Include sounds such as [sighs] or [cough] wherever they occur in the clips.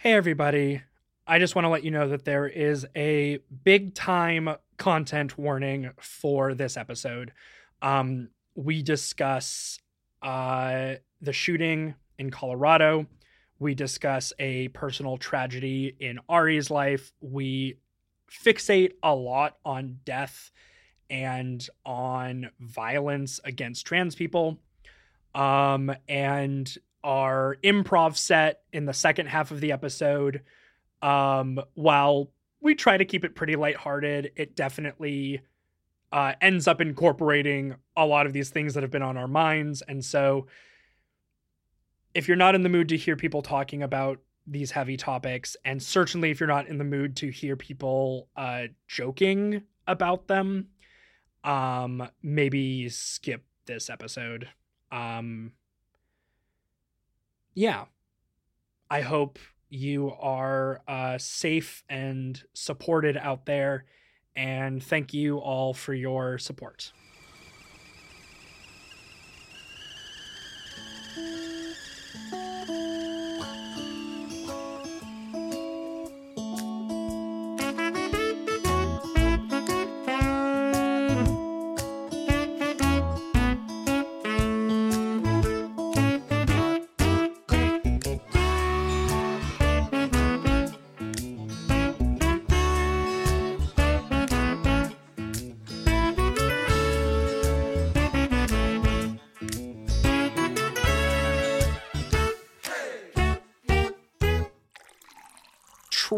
Hey, everybody. I just want to let you know that there is a big time content warning for this episode. Um, we discuss uh, the shooting in Colorado. We discuss a personal tragedy in Ari's life. We fixate a lot on death and on violence against trans people. Um, and our improv set in the second half of the episode, um, while we try to keep it pretty lighthearted, it definitely uh, ends up incorporating a lot of these things that have been on our minds. And so, if you're not in the mood to hear people talking about these heavy topics, and certainly if you're not in the mood to hear people uh, joking about them, um, maybe skip this episode. Um, yeah, I hope you are uh, safe and supported out there. And thank you all for your support.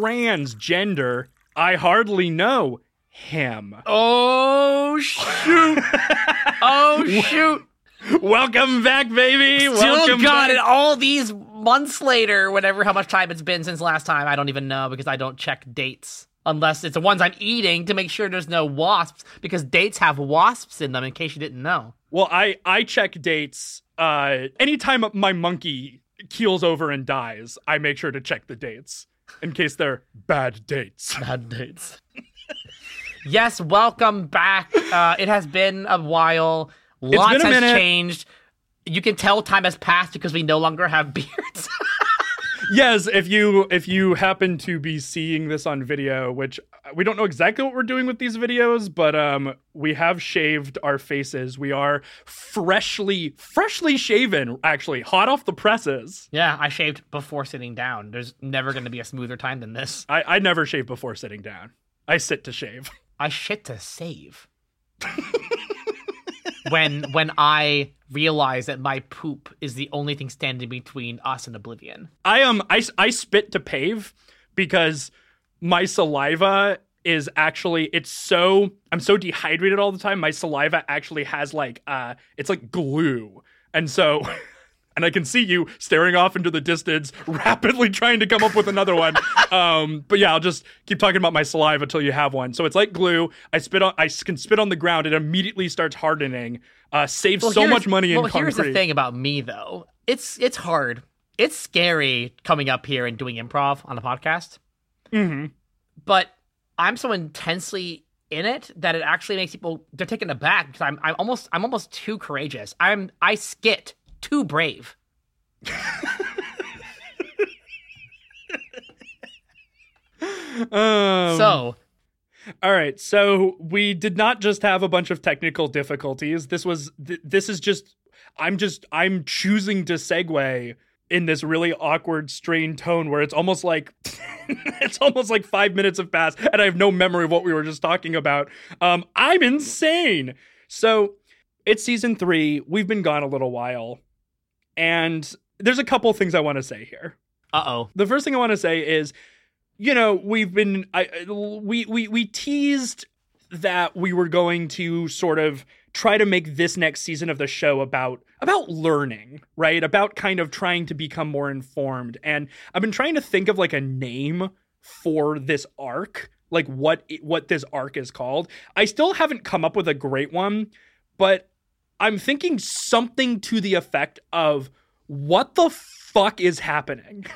Transgender. I hardly know him. Oh shoot! [laughs] oh shoot! Welcome back, baby. Still Welcome got back. it all these months later, whatever how much time it's been since last time. I don't even know because I don't check dates unless it's the ones I'm eating to make sure there's no wasps because dates have wasps in them. In case you didn't know. Well, I I check dates. Uh, anytime my monkey keels over and dies, I make sure to check the dates in case they're bad dates. [laughs] Bad dates. yes, welcome back. Uh, it has been a while. Lots a has minute. changed. You can tell time has passed because we no longer have beards. [laughs] yes, if you if you happen to be seeing this on video, which we don't know exactly what we're doing with these videos, but um we have shaved our faces. We are freshly freshly shaven, actually, hot off the presses. yeah, I shaved before sitting down. There's never going to be a smoother time than this. I, I never shave before sitting down. I sit to shave. I shit to save. [laughs] when when I realize that my poop is the only thing standing between us and oblivion. I um I, I spit to pave because my saliva is actually it's so I'm so dehydrated all the time. My saliva actually has like uh it's like glue. And so [laughs] and I can see you staring off into the distance, rapidly trying to come up with another one. [laughs] Um, but yeah, I'll just keep talking about my saliva until you have one. So it's like glue. I spit on, I can spit on the ground. It immediately starts hardening. Uh, saves so much money in well, concrete. here's the thing about me though. It's it's hard. It's scary coming up here and doing improv on a podcast. hmm But I'm so intensely in it that it actually makes people they're taken aback because I'm I'm almost I'm almost too courageous. I'm I skit too brave. Um, so All right, so we did not just have a bunch of technical difficulties. This was th- this is just I'm just I'm choosing to segue in this really awkward strained tone where it's almost like [laughs] it's almost like 5 minutes have passed and I have no memory of what we were just talking about. Um I'm insane. So, it's season 3. We've been gone a little while. And there's a couple things I want to say here uh oh. the first thing I want to say is, you know, we've been I we we we teased that we were going to sort of try to make this next season of the show about about learning, right? About kind of trying to become more informed. And I've been trying to think of like a name for this arc, like what it- what this arc is called. I still haven't come up with a great one, but I'm thinking something to the effect of what the fuck is happening? [laughs]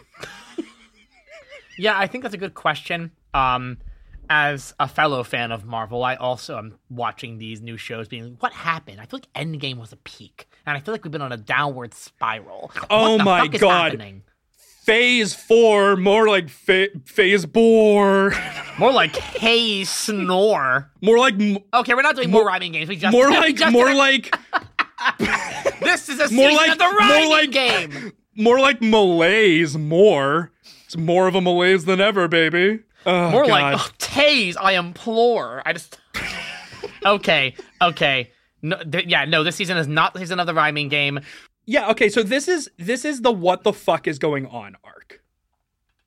Yeah, I think that's a good question. Um, as a fellow fan of Marvel, I also am watching these new shows, being like, "What happened?" I feel like Endgame was a peak, and I feel like we've been on a downward spiral. Oh my God. happening? phase four, more like fa- phase bore, [laughs] More like hey snore. more like m- Okay, we're not doing more, rhyming games. We just more [laughs] like more like [laughs] this is a more like- of the more like- game. [laughs] more like malaise. More, it's more of a malaise than ever, baby. Oh, More God. like oh, tase. I implore. I just. [laughs] okay, okay. No, th- yeah, no. This season is not the season of the rhyming game. Yeah, okay, so this is this is the what the fuck is going on arc.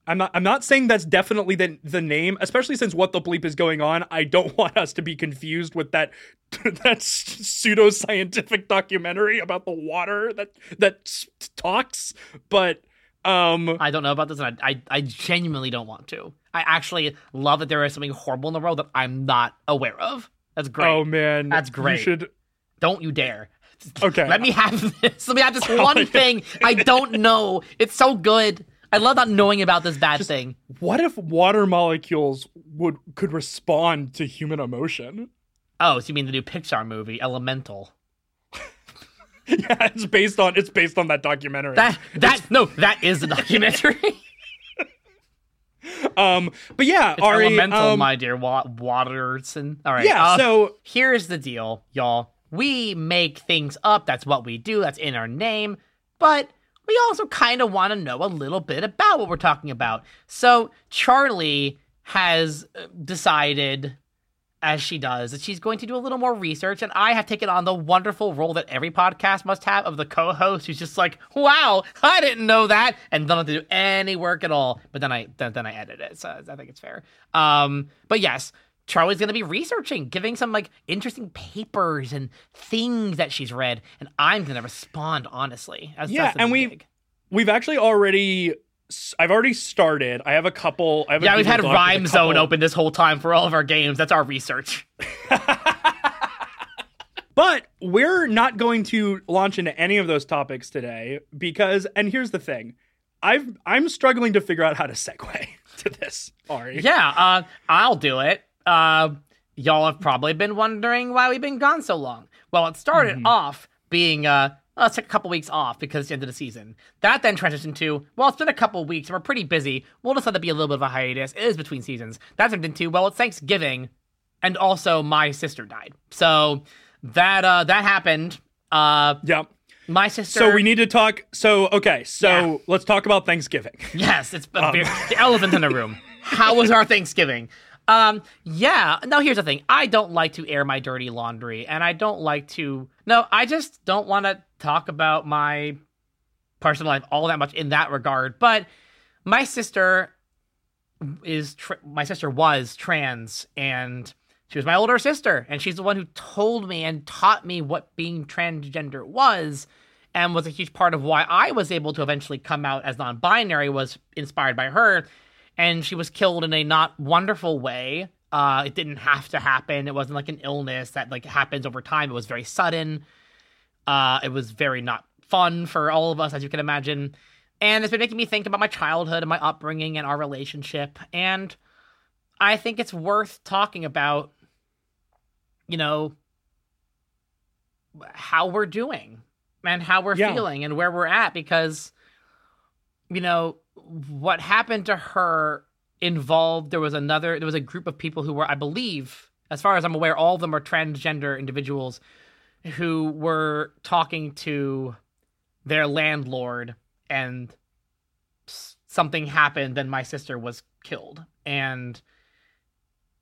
I'm not I'm not saying that's definitely the the name, especially since what the bleep is going on. I don't [laughs] want us to be confused with that [laughs] that pseudo scientific documentary about the water that that talks, but um I don't know about this, and I, I, I genuinely don't want to. I actually love that there is something horrible in the world that I'm not aware of. That's great. oh man, That's great. You should Don't you dare. Okay. Let me have this. Let me have this [laughs] one thing I don't know. It's so good. I love not knowing about this bad thing. What if water molecules would could respond to human emotion? Oh, so you mean the new Pixar movie, Elemental? [laughs] Yeah, it's based on it's based on that documentary. That [laughs] that no, that is a documentary. [laughs] um, but yeah, It's Ari, Elemental, um, my dear Wa- Waterson. All right. yeah. uh, so here's the deal, y'all. We make things up. That's what we do. That's in our name. But we also kind of want to know a little bit about what we're talking about. So Charlie has uh, decided, as she does, that she's going to do a little more research. And I have taken on the wonderful role that every podcast must have of the co host who's just like, wow, I didn't know that. And don't have to do any work at all. But then I, then, then I edit it. So I think it's fair. Um, but yes. Charlie's going to be researching, giving some like interesting papers and things that she's read, and I'm going to respond honestly. That's, Yeah, and we- gig. we've actually already I've already started. I have a couple. I have yeah, we've had Doc with a Rhyme Zone open this whole time for all of our games. That's our research. [laughs] But we're not going to launch into any of those topics today because, and here's the thing, I've I'm struggling to figure out how to segue [laughs] to this. Ari. Yeah, uh, I'll do it. Uh, y'all have probably been wondering why we've been gone so long. Well, it started Mm-hmm. off being uh, let's take a couple weeks off because it's the end of the season. That then transitioned to well, it's been a couple weeks and we're pretty busy. We'll just let it be a little bit of a hiatus. It is between seasons. That turned into well, it's Thanksgiving, and also my sister died. So that uh, that happened. Uh, Yeah. my sister. So we need to talk. So okay. So Yeah. let's talk about Thanksgiving. Yes, it's [laughs] Um. the elephant in the room. How was our Thanksgiving? Um, yeah. Now here's the thing. I don't like to air my dirty laundry, and I don't like to. No, I just don't want to talk about my personal life all that much in that regard. But my sister is tra- my sister was trans, and she was my older sister, and she's the one who told me and taught me what being transgender was and was a huge part of why I was able to eventually come out as non-binary was inspired by her and she was killed in a not wonderful way. Uh it didn't have to happen. It wasn't like an illness that like happens over time. It was very sudden. Uh it was very not fun for all of us as you can imagine. And it's been making me think about my childhood and my upbringing and our relationship. And i think it's worth talking about you know how we're doing and how we're Yeah. feeling and where we're at because you know what happened to her involved there was another there was a group of people who were i believe as far as i'm aware all of them are transgender individuals who were talking to their landlord and something happened then my sister was killed and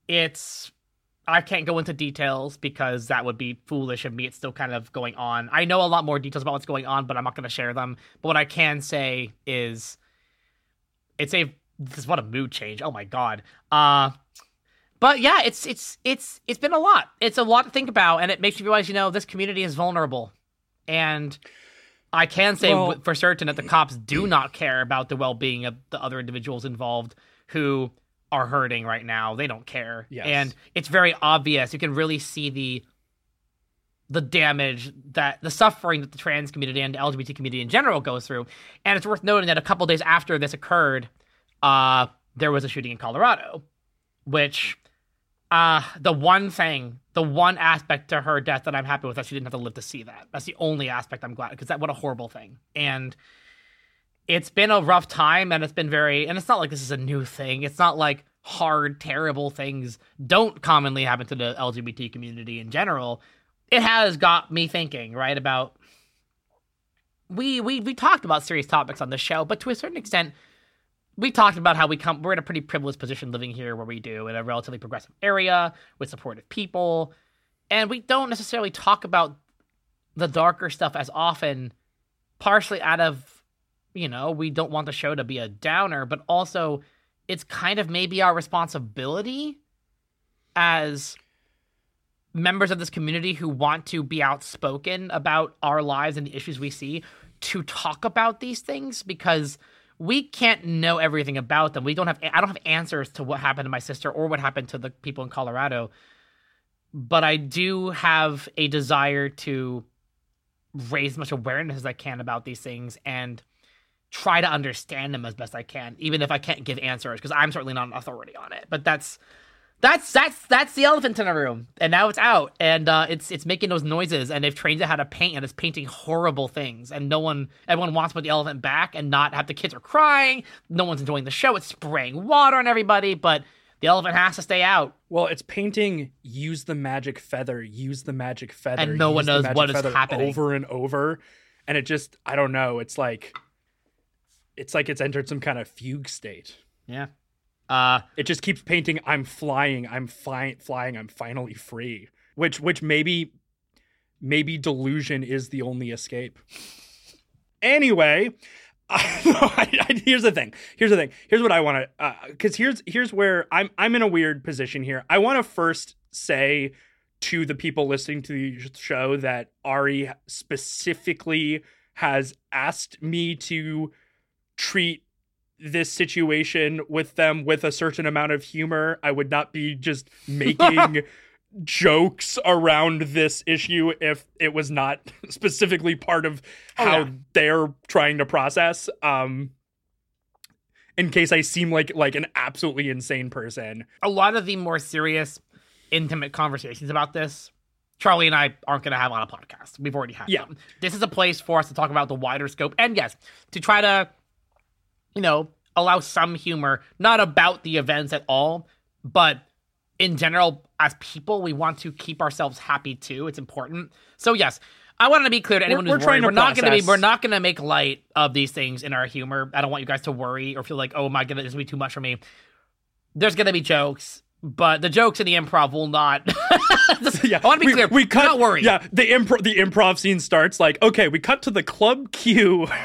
it's I can't go into details because that would be foolish of me. It's still kind of going on. I know a lot more details about what's going on, but I'm not going to share them. But what I can say is it's a this is what a mood change. Oh my god. Uh but yeah, it's it's it's it's been a lot. It's a lot to think about and it makes you realize, you know, this community is vulnerable. And I can say Well- for certain that the cops do not care about the well-being of the other individuals involved who are hurting right now. They don't care. Yes. And it's very obvious. You can really see the the damage that the suffering that the trans community and the LGBT community in general goes through. And it's worth noting that a couple days after this occurred, uh, there was a shooting in Colorado, which uh, the one thing, the one aspect to her death that I'm happy with that she didn't have to live to see that. That's the only aspect I'm glad because that what a horrible thing. And it's been a rough time and it's been very and it's not like this is a new thing. It's not like hard, terrible things don't commonly happen to the LGBT community in general. It has got me thinking, right, about we we we talked about serious topics on the show, but to a certain extent, we talked about how we come we're in a pretty privileged position living here where we do in a relatively progressive area with supportive people, and we don't necessarily talk about the darker stuff as often, partially out of you know, we don't want the show to be a downer, but also it's kind of maybe our responsibility as members of this community who want to be outspoken about our lives and the issues we see to talk about these things because we can't know everything about them. We don't have I don't have answers to what happened to my sister or what happened to the people in Colorado. But I do have a desire to raise as much awareness as I can about these things and try to understand them as best I can, even if I can't give answers, because I'm certainly not an authority on it. But that's that's that's that's the elephant in the room, and now it's out, and uh, it's it's making those noises, and they've trained it how to paint, and it's painting horrible things, and no one, everyone wants to put the elephant back and not have the kids are crying, no one's enjoying the show, it's spraying water on everybody, but the elephant has to stay out. Well, it's painting use the magic feather, use the magic feather, and no one knows what is happening. over and over, and it just I don't know, it's like it's like it's entered some kind of fugue state. Yeah. Uh, it just keeps painting. I'm flying. I'm fi- flying. I'm finally free. Which, which maybe, maybe delusion is the only escape. Anyway, [laughs] I, I, here's the thing. Here's the thing. Here's what I want to, because uh, here's here's where I'm I'm in a weird position here. I want to first say to the people listening to the show that Ari specifically has asked me to treat this situation with them with a certain amount of humor. I would not be just [laughs] making jokes around this issue if it was not [laughs] specifically part of oh, how oh, yeah. they're trying to process. Um in case I seem like like an absolutely insane person. A lot of the more serious, intimate conversations about this, Charlie and I aren't going to have on a podcast. We've already had yeah. them. This is a place for us to talk about the wider scope, and yes, to try to you know, allow some humor, not about the events at all, but in general, as people, we want to keep ourselves happy too. It's important. So yes, I want to be clear to anyone we're, who's we're worried. We're not going to be. We're not going to make light of these things in our humor. I don't want you guys to worry or feel like, oh my goodness, this will be too much for me. There's going to be jokes, but the jokes in the improv will not. [laughs] yeah, I want to be we, clear. We cut, not worry. Yeah, the improv. The improv scene starts like, okay, we cut to the Club Q. [laughs]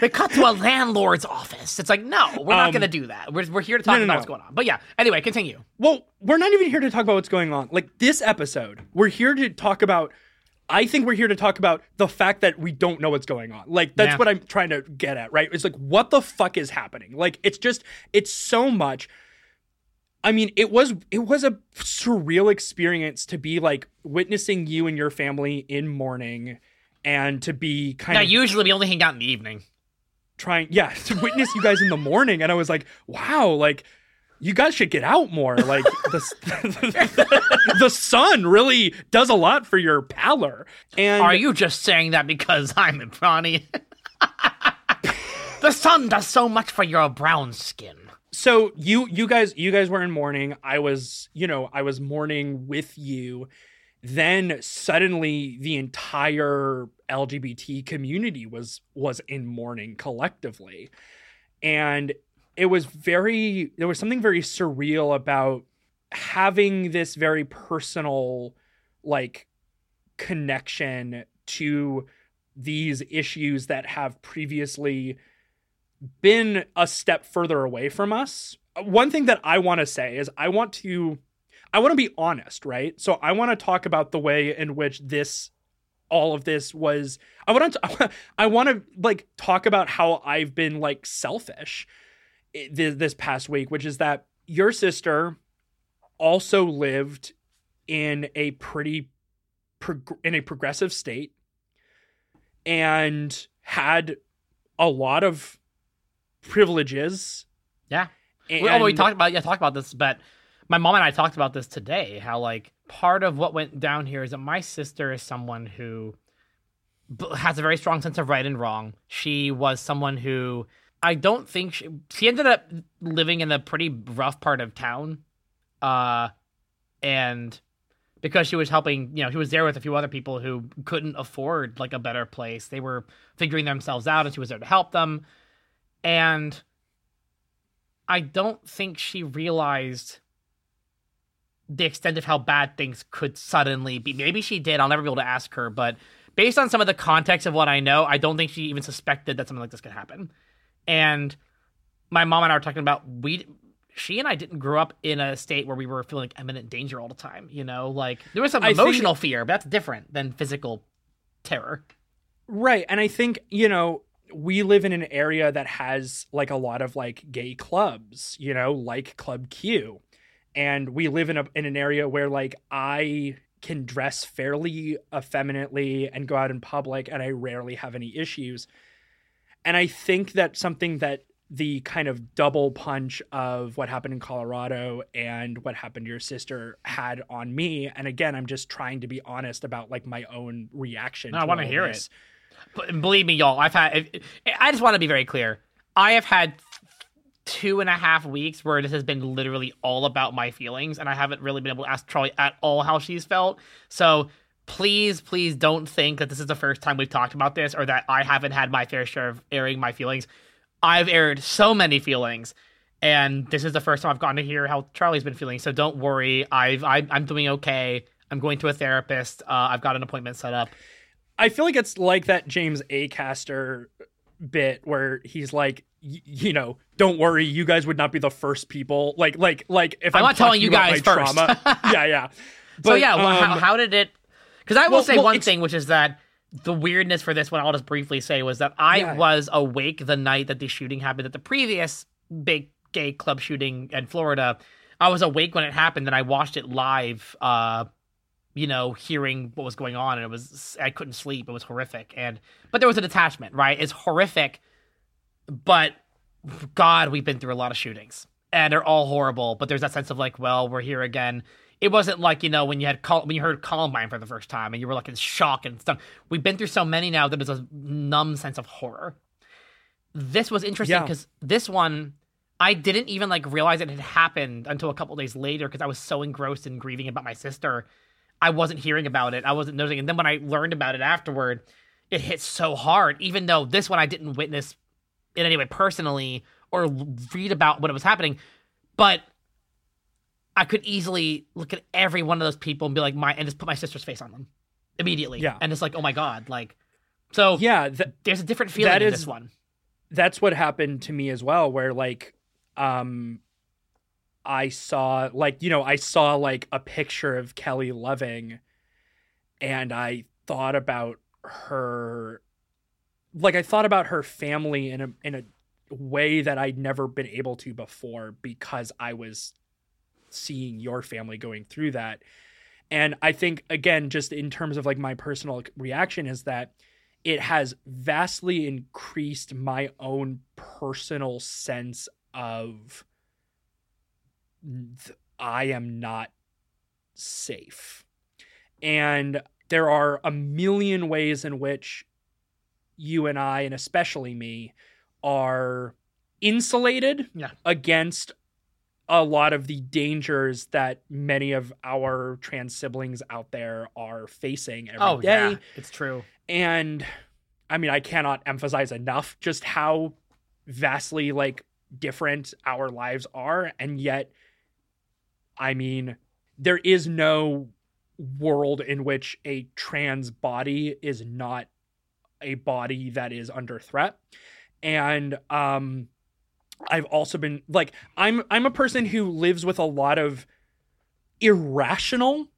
they cut to a landlord's office. It's like, no, we're not um, going to do that. We're, we're here to talk no, no, about no. what's going on. But yeah, anyway, continue. Well, we're not even here to talk about what's going on. Like this episode, we're here to talk about. I think we're here to talk about the fact that we don't know what's going on. Like that's yeah. what I'm trying to get at, right? It's like what the fuck is happening? Like it's just it's so much. I mean, it was it was a surreal experience to be like witnessing you and your family in mourning and to be kind now, of usually we only hang out in the evening trying yeah [laughs] to witness you guys in the morning. And i was like wow like you guys should get out more. Like the, the, [laughs] the sun really does a lot for your pallor. And are you just saying that because [laughs] i'm Ronnie? the sun does so much for your brown skin. So you you guys you guys were in mourning. I was you know i was mourning with you then suddenly the entire LGBT community was was in mourning collectively. And it was very there was something very surreal about having this very personal like connection to these issues that have previously been a step further away from us. One thing that I want to say is I want to I want to be honest, right? So I want to talk about the way in which this all of this was I want to [laughs] I want to like talk about how I've been like selfish eh, this past week, which is that your sister also lived in a pretty in a progressive state and had a lot of privileges. Yeah. Oh, and, well, we talked about yeah, talked about this, but my mom and I talked about this today. How like part of what went down here is that my sister is someone who has a very strong sense of right and wrong. She was someone who I don't think she, she ended up living in a pretty rough part of town, uh, and because she was helping, you know, she was there with a few other people who couldn't afford like a better place. They were figuring themselves out, and she was there to help them. And I don't think she realized the extent of how bad things could suddenly be. Maybe she did. I'll never be able to ask her, but based on some of the context of what I know, I don't think she even suspected that something like this could happen. And my mom and I were talking about we she and I didn't grow up in a state where we were feeling like imminent danger all the time, you know? Like there was some emotional fear, but that's different than physical terror. Right. And I think, you know, we live in an area that has like a lot of like gay clubs, you know, like Club Q. And we live in a in an area where like I can dress fairly effeminately and go out in public and I rarely have any issues. And I think that something that the kind of double punch of what happened in Colorado and what happened to your sister had on me. And again, I'm just trying to be honest about like my own reaction. No, to I wanna hear this. But believe me, y'all, I've had. I just want to be very clear. I have had two and a half weeks where this has been literally all about my feelings, and I haven't really been able to ask Charlie at all how she's felt. So please, please don't think that this is the first time we've talked about this or that I haven't had my fair share of airing my feelings. I've aired so many feelings. And this is the first time I've gotten to hear how Charlie's been feeling. So don't worry. I've I, I'm doing okay. I'm going to a therapist. Uh, I've got an appointment set up. I feel like it's like that James Acaster bit where he's like, y- you know, don't worry, you guys would not be the first people. Like, like, like if I'm I'm, not telling you guys first. trauma, [laughs] yeah, yeah. so yeah, well, how, um, how did it? Because I will well- say well, one thing, which is that the weirdness for this one, I'll just briefly say, was that I Yeah. was awake the night that the shooting happened at the previous big gay club shooting in Florida. I was awake when it happened, and I watched it live. Uh, you know, hearing what was going on, and it was I couldn't sleep. It was horrific, and but there was a detachment, right? It's horrific, but God, we've been through a lot of shootings, and they're all horrible. But there's that sense of like, well, we're here again. It wasn't like you know when you had Col- when you heard Columbine for the first time, and you were like in shock and stuff. We've been through so many now that there's a numb sense of horror. This was interesting Yeah. because this one. I didn't even like realize it had happened until a couple days later because I was so engrossed in grieving about my sister. I wasn't hearing about it. I wasn't noticing. And then when I learned about it afterward, it hit so hard, even though this one I didn't witness in any way personally or read about what was happening. But I could easily look at every one of those people and be like, my, and just put my sister's face on them immediately. Yeah. And it's like, oh my God. Like, so yeah, th- there's a different feeling That in is- this one. that's what happened to me as well. Where like, um, I saw like you know I saw like a picture of Kelly Loving, and I thought about her, like I thought about her family in a in a way that I'd never been able to before because I was seeing your family going through that. And I think again, just in terms of like my personal reaction is that it has vastly increased my own personal sense of I am not safe. And there are a million ways in which you and I, and especially me, are insulated Yeah. against a lot of the dangers that many of our trans siblings out there are facing every day. Oh, yeah. It's true. And I mean, I cannot emphasize enough just how vastly like different our lives are. And yet, I mean, there is no world in which a trans body is not a body that is under threat. And um I've also been like I'm I'm a person who lives with a lot of irrational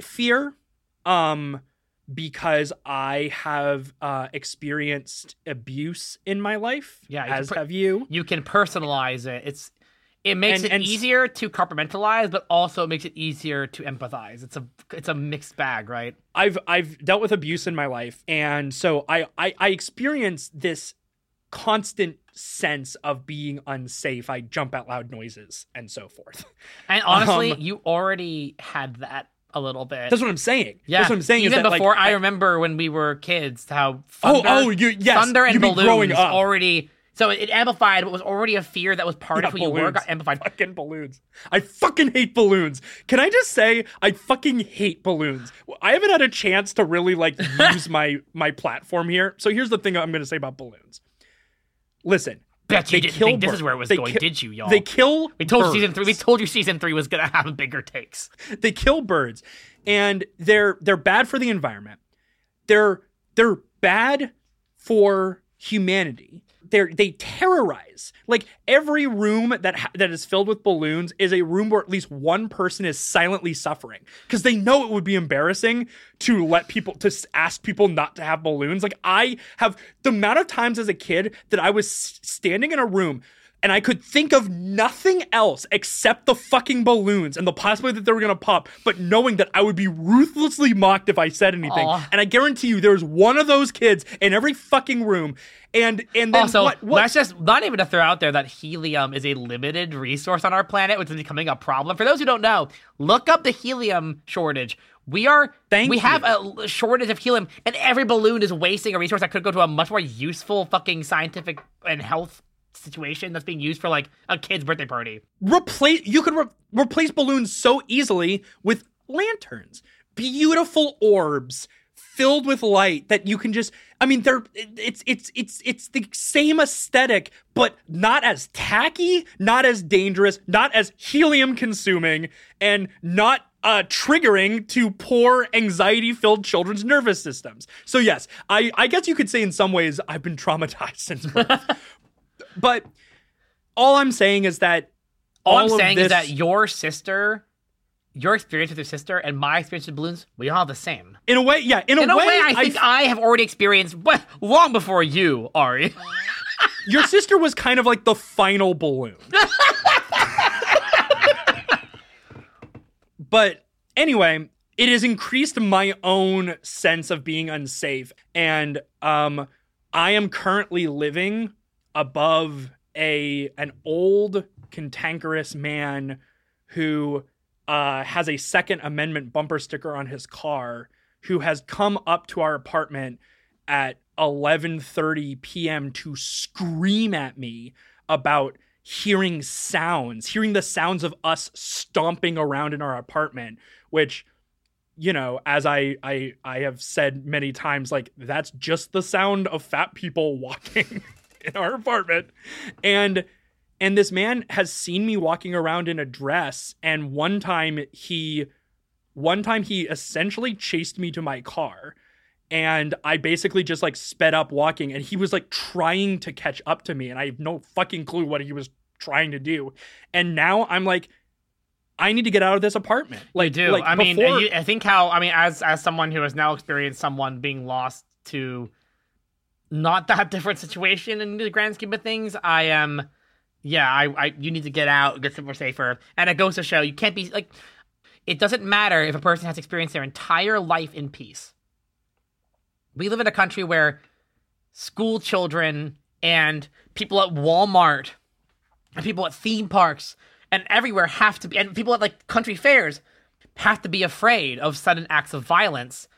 fear um because I have uh experienced abuse in my life Yeah, as put- have you. You can personalize it. It's it makes And- it and easier to compartmentalize, but also it makes it easier to empathize. It's a it's a mixed bag, right? I've I've dealt with abuse in my life, and so I I, I experience this constant sense of being unsafe. I jump at loud noises and so forth. [laughs] And honestly, Um, you already had that a little bit. That's what I'm saying. yeah, That's what I'm saying. is Even that, like, before I, remember when we were kids, how Oh, thunder, oh, you- yes, thunder and you balloons growing up. already. So it, it amplified what was already a fear that was part Yeah, of who you were. Got amplified. fucking balloons. I fucking hate balloons. Can I just say I fucking hate balloons? I haven't had a chance to really like [laughs] use my my platform here. So here's the thing I'm going to say about balloons. Listen, Bet you didn't think this is where it was they going, ki- did you, y'all? They kill. we told birds. season three. We told you season three was gonna have bigger takes. [laughs] they kill birds and they're they're bad for the environment they're they're bad for humanity they're they terrorize. Like every room that ha- that is filled with balloons is a room where at least one person is silently suffering because they know it would be embarrassing to let people to ask people not to have balloons. Like i have the amount of times as a kid that i was standing in a room and I could think of nothing else except the fucking balloons and the possibility that they were gonna pop, but knowing that I would be ruthlessly mocked if I said anything. Aw. And I guarantee you, there's one of those kids in every fucking room. And and then Also, what? what let's just not even to throw out there that helium is a limited resource on our planet, which is becoming a problem. For those who don't know, look up the helium shortage. We are Thank we you. have a shortage of helium, and every balloon is wasting a resource that could go to a much more useful fucking scientific and health situation that's being used for like a kid's birthday party. replace you could re- replace balloons so easily with lanterns beautiful orbs filled with light that you can just i mean they're it's it's it's it's the same aesthetic but not as tacky not as dangerous not as helium consuming and not uh, triggering to poor anxiety filled children's nervous systems so yes i i guess you could say in some ways i've been traumatized [laughs] since birth but all i'm saying is that All, all I'm saying is that your sister, your experience with your sister, and my experience with balloons, we all have the same. In a way, yeah. In a, In a way, way, I think I, have already experienced well, long before you, Ari. [laughs] your sister was kind of like the final balloon. [laughs] but anyway, it has increased my own sense of being unsafe, and um, I am currently living above a an old cantankerous man who uh, has a Second Amendment bumper sticker on his car, who has come up to our apartment at 11:30 p.m. to scream at me about hearing sounds, hearing the sounds of us stomping around in our apartment, which you know, as I I I have said many times like that's just the sound of fat people walking [laughs] [laughs] in our apartment. And and this man has seen me walking around in a dress and one time he one time he essentially chased me to my car and I basically just like sped up walking and he was like trying to catch up to me and I have no fucking clue what he was trying to do. And now I'm like I need to get out of this apartment. Like do. like I mean, before- you, I think how I mean, as as someone who has now experienced someone being lost to not that different situation in the grand scheme of things, I am. Yeah, I, I you need to get out, get somewhere safer, and it goes to show you can't be like. It doesn't matter if a person has experienced their entire life in peace. We live in a country where school children and people at Walmart and people at theme parks and everywhere have to be and people at like country fairs have to be afraid of sudden acts of violence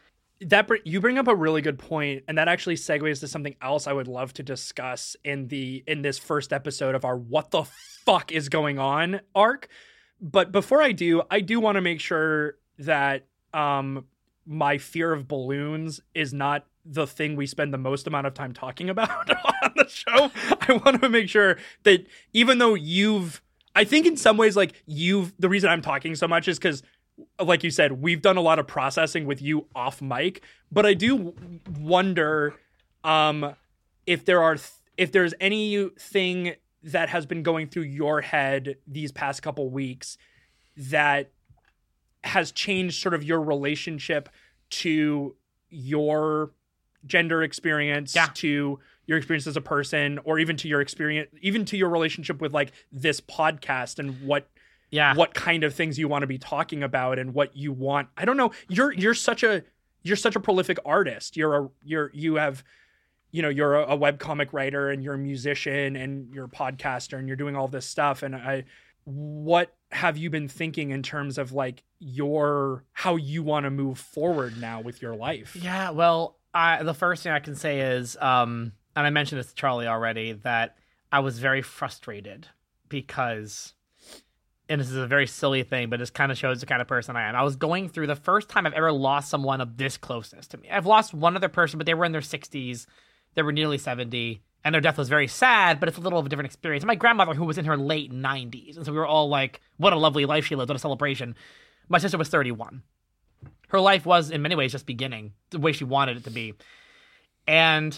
that you bring up a really good point and that actually segues to something else i would love to discuss in the in this first episode of our what the fuck is going on arc. But before i do i do want to make sure that um my fear of balloons is not the thing we spend the most amount of time talking [laughs] about on the show. I want to make sure that even though you've i think in some ways like you've the reason i'm talking so much is because like you said, we've done a lot of processing with you off mic, but I do wonder um, if there are th- if there's anything that has been going through your head these past couple weeks that has changed sort of your relationship to your gender experience Yeah. to your experience as a person or even to your experience even to your relationship with like this podcast and what yeah what kind of things you want to be talking about and what you want. I don't know. You're you're such a you're such a prolific artist. You're a you're you have you know you're a, a webcomic writer and you're a musician and you're a podcaster and you're doing all this stuff and I what have you been thinking in terms of like your how you want to move forward now with your life? Yeah, well, I, the first thing I can say is, um, and I mentioned this to Charlie already, that I was very frustrated because, and this is a very silly thing, but this kind of shows the kind of person I am. I was going through the first time I've ever lost someone of this closeness to me. I've lost one other person, but they were in their 60s, they were nearly 70 and their death was very sad, but it's a little of a different experience. My grandmother, who was in her late 90s, and so we were all like, what a lovely life she lived, what a celebration. My sister was 31. Her life was, in many ways, just beginning the way she wanted it to be. And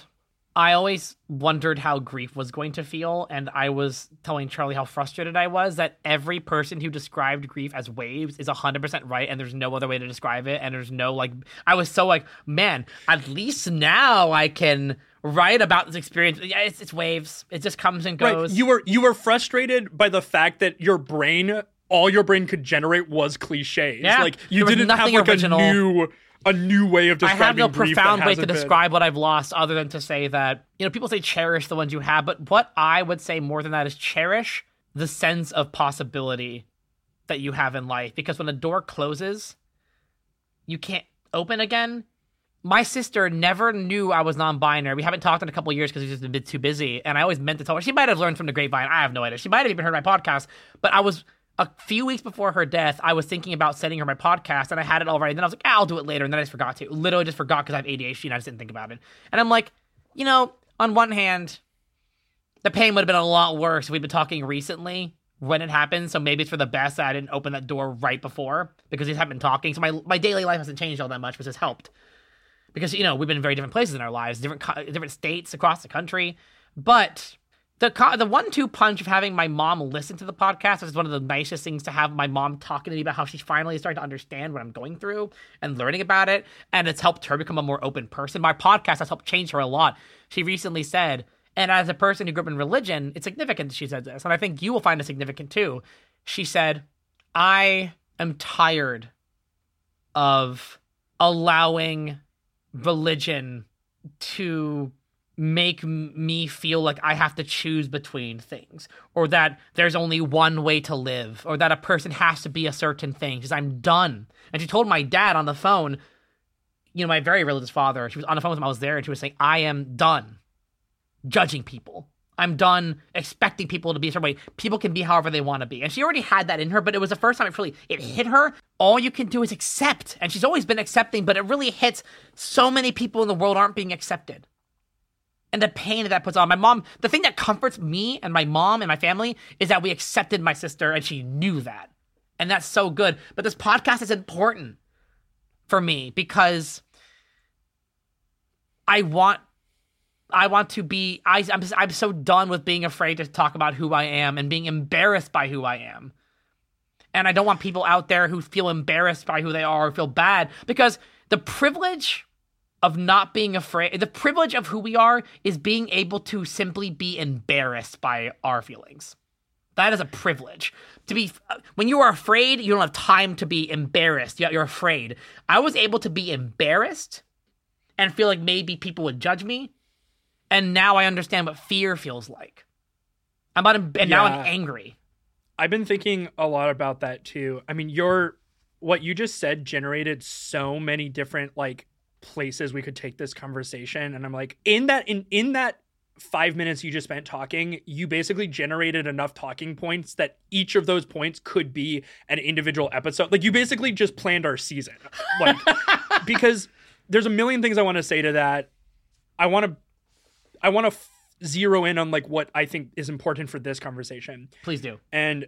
I always wondered how grief was going to feel. And I was telling Charlie how frustrated I was that every person who described grief as waves is 100% right. And there's no other way to describe it. And there's no, like, I was so like, man, at least now I can write about this experience. Yeah, it's, it's waves. It just comes and goes. Right. You were you were frustrated by the fact that your brain, all your brain could generate was cliches. Yeah. Like you didn't have like original. a new a new way of describing. I have no profound way to been- describe what I've lost other than to say that, you know, people say cherish the ones you have, but what I would say more than that is cherish the sense of possibility that you have in life. Because when a door closes, you can't open again. My sister never knew I was non-binary. We haven't talked in a couple years because we've just been a bit too busy. And I always meant to tell her. She might have learned from the grapevine. I have no idea. She might have even heard my podcast. But I was a few weeks before her death. I was thinking about sending her my podcast, and I had it all ready. And then I was like, ah, I'll do it later. And then I just forgot to. Literally just forgot because I have ADHD and I just didn't think about it. And I'm like, you know, on one hand, the pain would have been a lot worse if we'd been talking recently when it happened. So maybe it's for the best that I didn't open that door right before because we haven't been talking. So my my daily life hasn't changed all that much, which has helped. Because you know we've been in very different places in our lives, different different states across the country. But the co- the one two punch of having my mom listen to the podcast is one of the nicest things to have my mom talking to me about how she's finally starting to understand what I'm going through and learning about it, and it's helped her become a more open person. My podcast has helped change her a lot. She recently said, and as a person who grew up in religion, it's significant that she said this, and I think you will find it significant too. She said, "I am tired of allowing religion to make me feel like I have to choose between things, or that there's only one way to live, or that a person has to be a certain thing. Because I'm done. And she told my dad on the phone, you know, my very religious father. She was on the phone with him. I was there, and she was saying, "I am done judging people. I'm done expecting people to be a certain way. People can be however they want to be." And she already had that in her, but it was the first time it really it hit her. All you can do is accept, and she's always been accepting, but it really hits so many people in the world aren't being accepted and the pain that that puts on. My mom the thing that comforts me and my mom and my family is that we accepted my sister and she knew that. And that's so good. But this podcast is important for me because i want i want to be I, I'm, I'm so done with being afraid to talk about who i am and being embarrassed by who i am. And i don't want people out there who feel embarrassed by who they are or feel bad because the privilege of not being afraid. The privilege of who we are is being able to simply be embarrassed by our feelings. That is a privilege. To be when you are afraid, you don't have time to be embarrassed. You're afraid. I was able to be embarrassed and feel like maybe people would judge me, and now I understand what fear feels like. I'm about, and now I'm angry. I've been thinking a lot about that too. I mean, your what you just said generated so many different like places we could take this conversation and I'm like in that in in that 5 minutes you just spent talking, you basically generated enough talking points that each of those points could be an individual episode. Like you basically just planned our season. Like [laughs] because there's a million things I want to say to that. I want to I want to f- zero in on like what I think is important for this conversation. Please do. And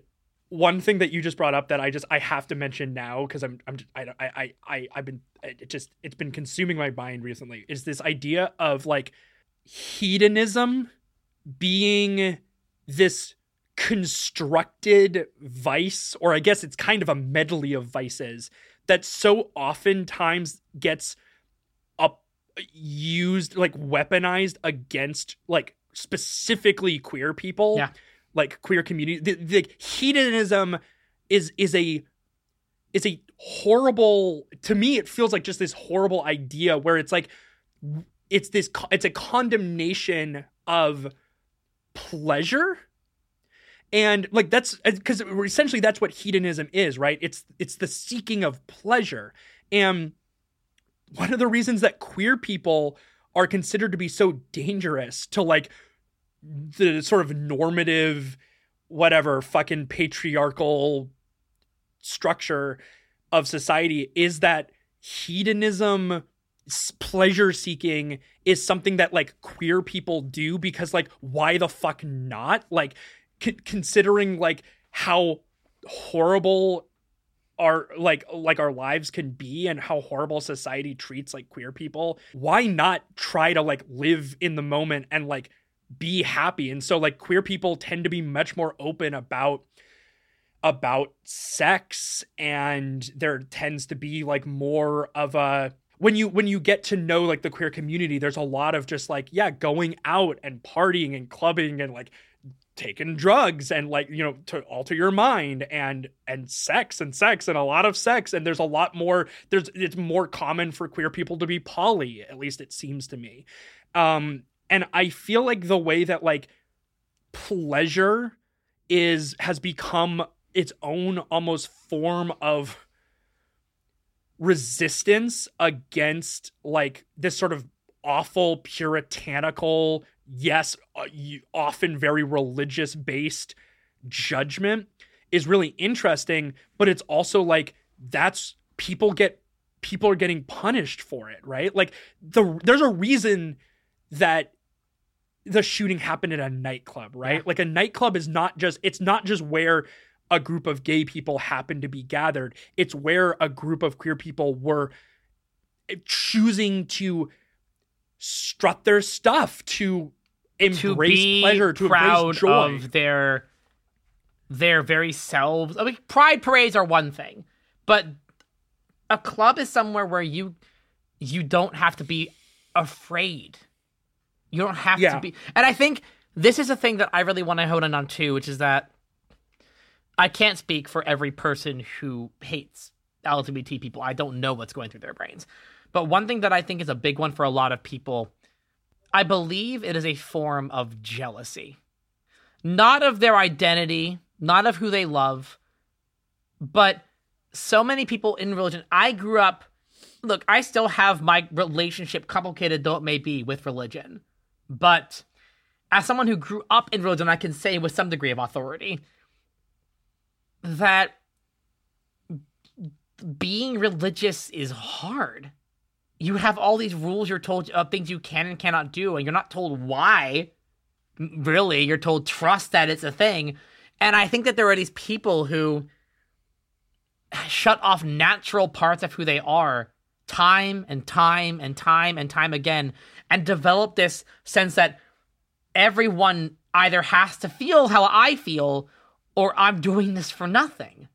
one thing that you just brought up that I just I have to mention now because I'm I'm I I I I've been it just it's been consuming my mind recently is this idea of like hedonism being this constructed vice or I guess it's kind of a medley of vices that so oftentimes gets up used like weaponized against like specifically queer people Yeah. Like queer community the, the hedonism is is a is a horrible to me it feels like just this horrible idea where it's like it's this it's a condemnation of pleasure. And like that's uh, because essentially that's what hedonism is right? It's it's the seeking of pleasure. And one of the reasons that queer people are considered to be so dangerous to like the sort of normative whatever fucking patriarchal structure of society is that hedonism pleasure seeking is something that like queer people do because like why the fuck not? Like c- considering like how horrible our like like our lives can be and how horrible society treats like queer people why not try to like live in the moment and like be happy. And so like queer people tend to be much more open about about sex and there tends to be like more of a when you when you get to know like the queer community there's a lot of just like yeah going out and partying and clubbing and like taking drugs and like you know to alter your mind and and sex and sex and a lot of sex. And there's a lot more there's it's more common for queer people to be poly at least it seems to me. Um and i feel like the way that like pleasure is has become its own almost form of resistance against like this sort of awful puritanical yes uh, often very religious based judgment is really interesting but it's also like that's people get people are getting punished for it right? Like the there's a reason that the shooting happened at a nightclub right yeah. like a nightclub is not just it's not just where a group of gay people happened to be gathered. It's where a group of queer people were eh, choosing to strut their stuff, to embrace to pleasure, to proud embrace joy of their their very selves. I mean, pride parades are one thing, but a club is somewhere where you you don't have to be afraid. You don't have yeah. to be. And I think this is a thing that I really want to hone in on too, which is that I can't speak for every person who hates LGBT people. I don't know what's going through their brains. But one thing that I think is a big one for a lot of people, I believe it is a form of jealousy. Not of their identity, not of who they love, but so many people in religion. I grew up, look, I still have my relationship, complicated though it may be, with religion. But as someone who grew up in religion, I can say with some degree of authority that being religious is hard. You have all these rules you're told of things you can and cannot do, and you're not told why. Really, you're told trust that it's a thing. And I think that there are these people who shut off natural parts of who they are time and time and time and time again and develop this sense that everyone either has to feel how I feel or I'm doing this for nothing.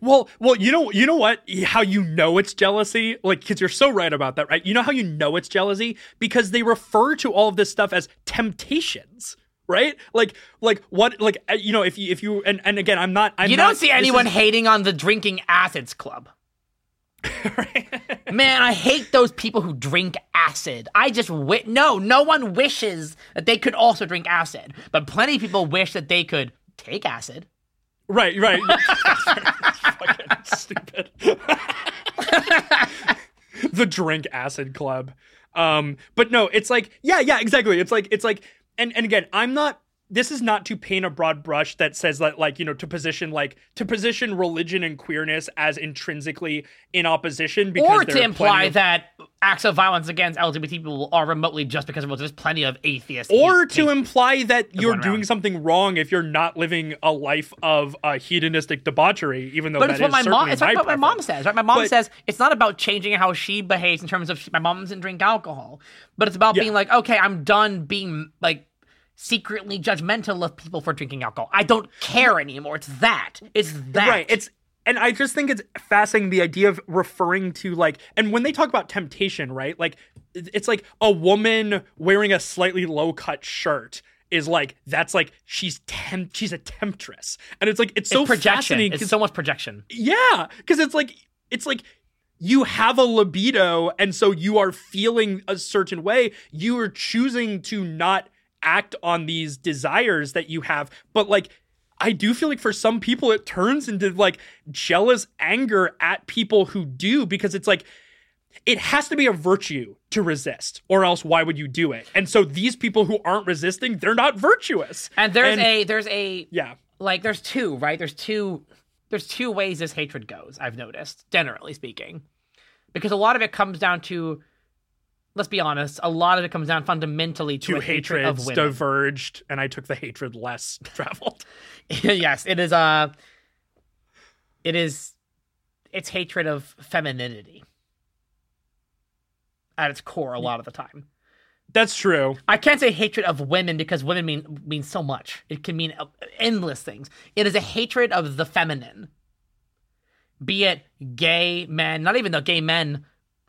Well, well, you know, you know what? How you know it's jealousy? Like, because you're so right about that, right? You know how you know it's jealousy because they refer to all of this stuff as temptations, right? Like, like what? Like, uh, you know, if you, if you, and, and again, I'm not. I'm you not, don't see anyone is... hating on the drinking acids club. [laughs] Man, I hate those people who drink acid. I just wi- no, no one wishes that they could also drink acid, but plenty of people wish that they could take acid. Right, right. [laughs] fucking stupid. [laughs] the drink acid club. Um, but no, it's like, yeah, yeah, exactly. It's like, it's like, and and again, I'm not this is not to paint a broad brush that says that like you know to position like to position religion and queerness as intrinsically in opposition because or to imply of, that acts of violence against lgbt people are remotely just because of there's plenty of atheists or to imply that you're doing around. something wrong if you're not living a life of uh, hedonistic debauchery even though but it's what my mom it's my what my mom says right my mom but, says it's not about changing how she behaves in terms of my mom doesn't drink alcohol but it's about yeah. being like okay i'm done being like secretly judgmental of people for drinking alcohol. I don't care anymore. It's that. It's that. Right. It's and I just think it's fascinating the idea of referring to like and when they talk about temptation, right? Like it's like a woman wearing a slightly low cut shirt is like that's like she's temp she's a temptress. And it's like it's so projection. fascinating. It's so much projection. Yeah. Cause it's like it's like you have a libido and so you are feeling a certain way. You are choosing to not act on these desires that you have but like I do feel like for some people it turns into like jealous anger at people who do because it's like it has to be a virtue to resist or else why would you do it and so these people who aren't resisting they're not virtuous And there's a there's a yeah like there's two, right? There's two there's two ways this hatred goes, I've noticed, generally speaking. Because a lot of it comes down to let's be honest, a lot of it comes down fundamentally to two a hatred of women. diverged and i took the hatred less [laughs] traveled [laughs] yes, it is uh it is it's hatred of femininity at its core a lot of the time. that's true I can't say hatred of women because women mean means so much. It can mean uh, endless things. It is a hatred of the feminine. Be it gay men, not even though gay men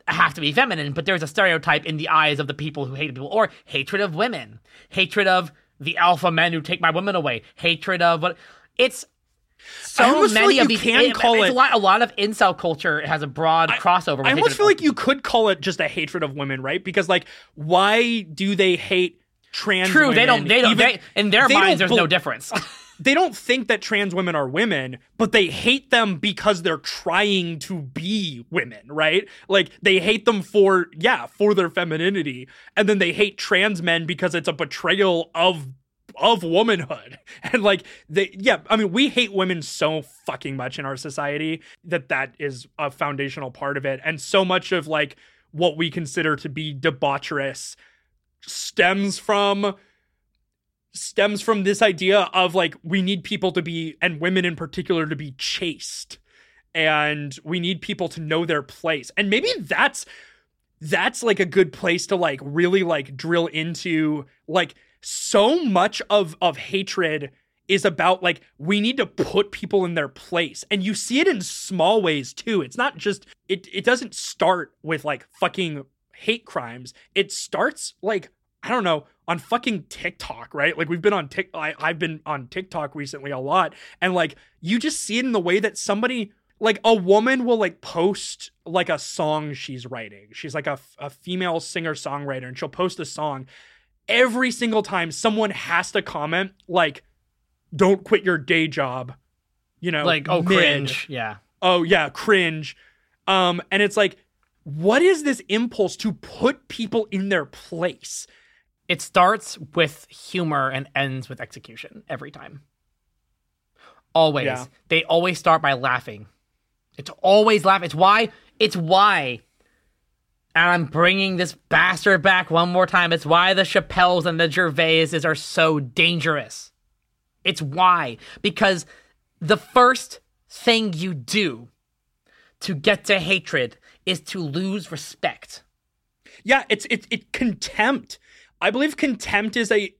have to be feminine, but there's a stereotype in the eyes of the people who hate people, or hatred of women, hatred of the alpha men who take my women away, hatred of what it's so many like of you these. can it- call it- a lot. A lot of incel culture has a broad crossover. With I almost feel like you could call it just a hatred of women, right? Because like, why do they hate trans? True, they don't. They don't. even- They, in their minds, there's no difference. [laughs] They don't think that trans women are women, but they hate them because they're trying to be women, right? Like they hate them for yeah, for their femininity, and then they hate trans men because it's a betrayal of of womanhood [laughs] and like they yeah i mean we hate women so fucking much in our society that that is a foundational part of it and so much of like what we consider to be debaucherous stems from stems from this idea of like we need people to be and women in particular to be chaste. And we need people to know their place. And maybe that's that's like a good place to like really like drill into like so much of of hatred is about like we need to put people in their place. And you see it in small ways too. It's not just it it doesn't start with like fucking hate crimes. It starts like i don't know on fucking tiktok right? Like we've been on tik I, i've been on tiktok recently a lot and like you just see it in the way that somebody like a woman will like post like a song she's writing. She's like a, a female singer songwriter and she'll post a song. Every single time someone has to comment like don't quit your day job you know like oh mid. cringe. Yeah. Oh yeah cringe. Um and it's like what is this impulse to put people in their place it starts with humor and ends with execution every time. Always. Yeah. they always start by laughing. It's always laugh. It's why it's why and i'm bringing this bastard back one more time. It's why the chappelles and the gervaises are so dangerous. It's why. Because the first thing you do to get to hatred is to lose respect. Yeah it's it's it contempt i believe contempt is a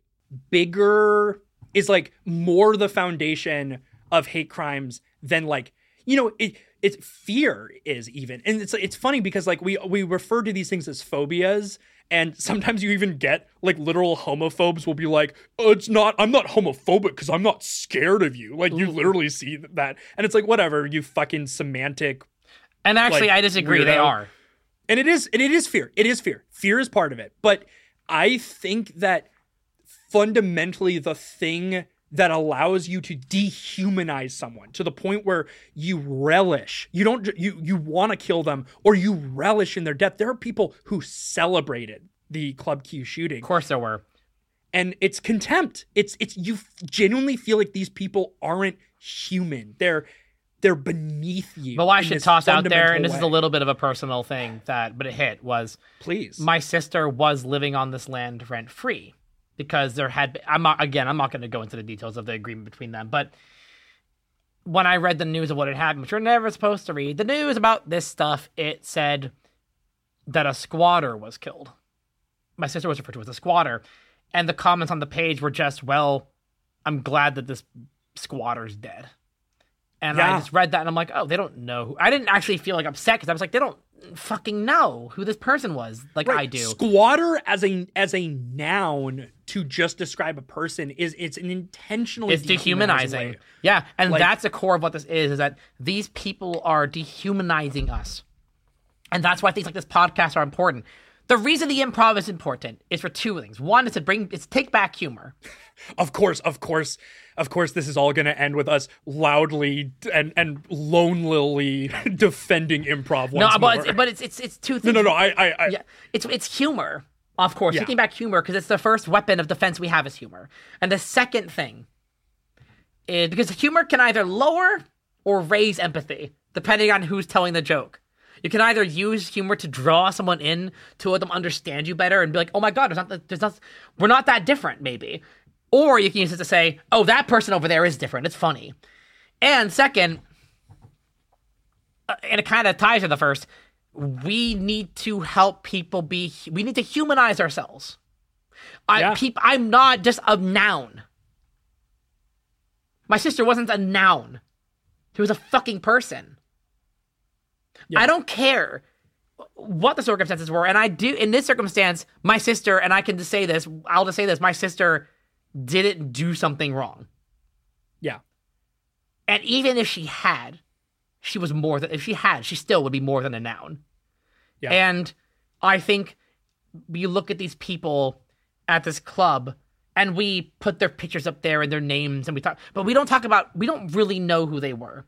bigger is like more the foundation of hate crimes than like you know it it's fear is even and it's it's funny because like we we refer to these things as phobias and sometimes you even get like literal homophobes will be like oh, it's not i'm not homophobic because i'm not scared of you. Like you mm-hmm. literally see that and it's like whatever you fucking semantic and actually Like, i disagree they are. And it is and it is fear it is fear fear is part of it but i think that fundamentally the thing that allows you to dehumanize someone to the point where you relish you don't you you want to kill them or you relish in their death. There are people who celebrated the club q shooting. Of course there were. And it's contempt. It's it's you genuinely feel like these people aren't human. They're they're beneath you But what I should toss out there, and this is a little bit of a personal thing that, but it hit was please my sister was living on this land rent free because there had been, I'm not again I'm not going to go into the details of the agreement between them, but when I read the news of what had happened, which you're never supposed to read, the news about this stuff, it said that a squatter was killed. My sister was referred to as a squatter, and the comments on the page were just, "Well, I'm glad that this squatter's dead." And I just read that and I'm like, oh, they don't know. Who. I didn't actually feel like upset because I was like, they don't fucking know who this person was like I do. Squatter as a as a noun to just describe a person is it's an intentionally It's dehumanizing. way. Yeah, and Like- that's the core of what this is: is that these people are dehumanizing us, and that's why things like this podcast are important. The reason the improv is important is for two things. One is to bring, it's take back humor. [laughs] Of course, of course, of course, this is all going to end with us loudly and and lonelily [laughs] defending improv. Once no, but more. it's, but it's it's it's two no, things. no, no. I, I, I Yeah, it's it's humor, of course. Yeah. Taking back humor because it's the first weapon of defense we have is humor. And the second thing is because humor can either lower or raise empathy depending on who's telling the joke. You can either use humor to draw someone in to let them understand you better and be like, "Oh my god, there's not, there's not, we're not that different," maybe. Or you can use it to say, "Oh, that person over there is different. It's funny." And second, uh, and it kind of ties to the first. We need to help people be. We need to humanize ourselves. I Yeah. peop, I'm not just a noun. My sister wasn't a noun. She was a fucking person. Yeah. I don't care what the circumstances were, and I do. In this circumstance, my sister and I can just say this. I'll just say this: my sister didn't do something wrong. yeah, And even if she had, she was more than if she had, she still would be more than a noun. Yeah. And I think you look at these people at this club and we put their pictures up there and their names and we talk but we don't talk about we don't really know who they were.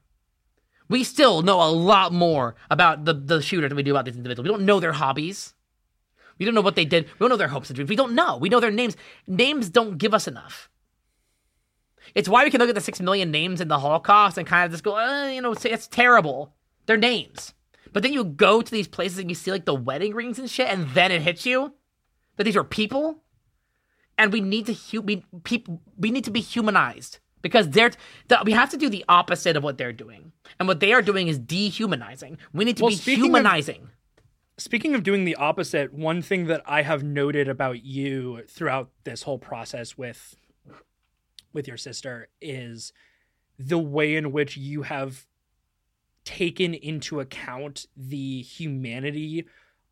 We still know a lot more about the, the shooter than we do about these individuals. We don't know their hobbies. We don't know what they did. We don't know their hopes and dreams. We don't know. We know their names. Names don't give us enough. It's why we can look at the six million names in the Holocaust and kind of just go, uh, you know, it's terrible. They're names. But then you go to these places and you see like the wedding rings and shit, and then it hits you that these are people, and we need to hu- we people we need to be humanized because they're the, we have to do the opposite of what they're doing, and what they are doing is dehumanizing. We need to Well, be speaking of- humanizing. Speaking of doing the opposite, one thing that I have noted about you throughout this whole process with with your sister is the way in which you have taken into account the humanity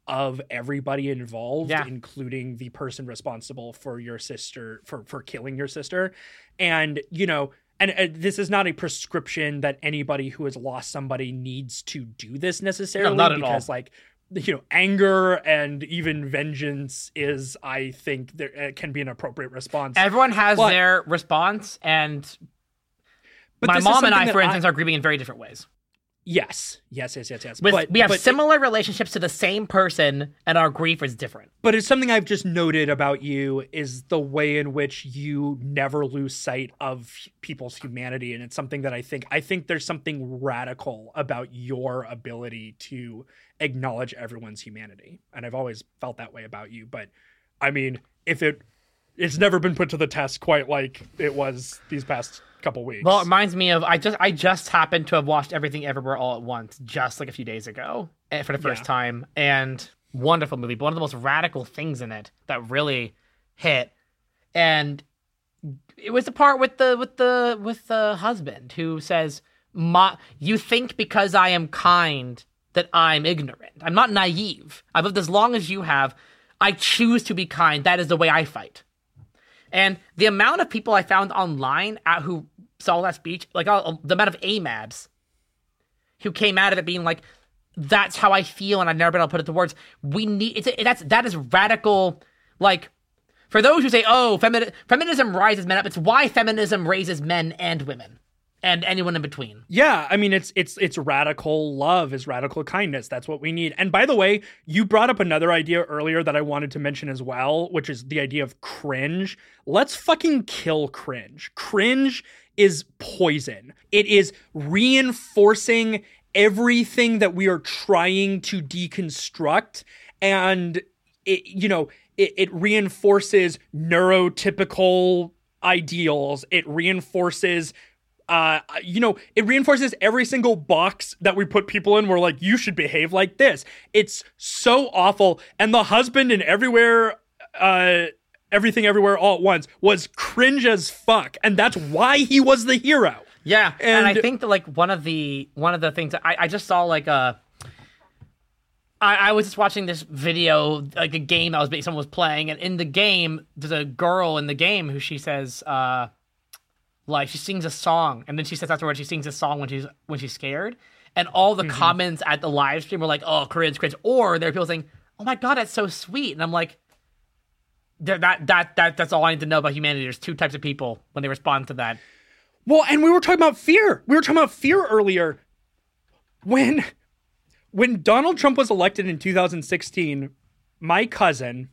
of everybody involved Yeah. including the person responsible for your sister for for killing your sister and you know and uh, this is not a prescription that anybody who has lost somebody needs to do this necessarily not at all. because like you know anger and even vengeance is i think there uh, can be an appropriate response Everyone has But- their response, and my mom and I, for instance, are grieving in very different ways. Yes yes yes yes yes With, but we have but, similar relationships to the same person, and our grief is different. but it's something i've just noted about you is the way in which you never lose sight of people's humanity and it's something that i think i think there's something radical about your ability to acknowledge everyone's humanity and i've always felt that way about you but i mean if it it's never been put to the test quite like it was these past couple weeks Well, it reminds me of I just I just happened to have watched Everything Everywhere All at Once just like a few days ago eh, for the first Yeah. time, and wonderful movie. But one of the most radical things in it that really hit, and it was the part with the with the with the husband who says, "Ma, you think because I am kind that I'm ignorant. I'm not naive. I've lived as long as you have. I choose to be kind. That is the way I fight." And the amount of people I found online at who saw that speech, like uh, the amount of AMABs who came out of it being like, "That's how I feel," and I've never been able to put it to words. We need it's that's that is radical. Like for those who say, "Oh, femini- feminism rises men up," it's why feminism raises men and women and anyone in between. Yeah, I mean it's it's it's radical love is radical kindness. That's what we need. And by the way, you brought up another idea earlier that I wanted to mention as well, which is the idea of cringe. Let's fucking kill cringe. Cringe is poison. It is reinforcing everything that we are trying to deconstruct and it you know, it, it reinforces neurotypical ideals. It reinforces uh you know it reinforces every single box that we put people in we're like you should behave like this it's so awful and the husband in everywhere uh everything everywhere all at once was cringe as fuck and that's why he was the hero Yeah, and, I think that like one of the one of the things I, I just saw like a. I, I was just watching this video, like a game that was someone was playing, and in the game, there's a girl in the game who she says, uh, like she sings a song, and then she says afterwards she sings a song when she's when she's scared, and all the comments at the live stream were like, "Oh, cringe, cringe," or there are people saying, "Oh my god, that's so sweet," and I'm like, that that that, that that's all I need to know about humanity. There's two types of people when they respond to that. Well, and we were talking about fear. We were talking about fear earlier. When when Donald Trump was elected in 2016, my cousin,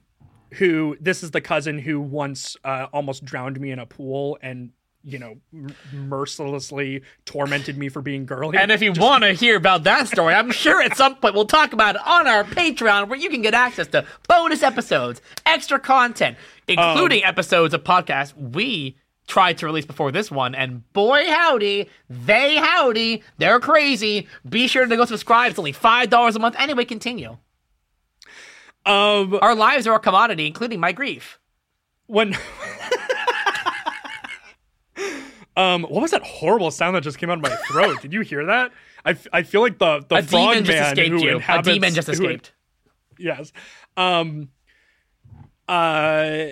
who this is the cousin who once uh, almost drowned me in a pool and you know m- mercilessly tormented me for being girly. And if you want to hear about that story, I'm sure at some point we'll talk about it on our Patreon, where you can get access to bonus episodes, extra content, including episodes of podcasts we tried to release before this one. And boy, howdy, they howdy, they're crazy. Be sure to go subscribe. It's only five dollars a month. Anyway, continue. um, Our lives are a commodity, including my grief. when [laughs] um what was that horrible sound that just came out of my throat did you hear that i, f- I feel like the the A frog demon just man escaped who you. A demon just who- escaped. yes um uh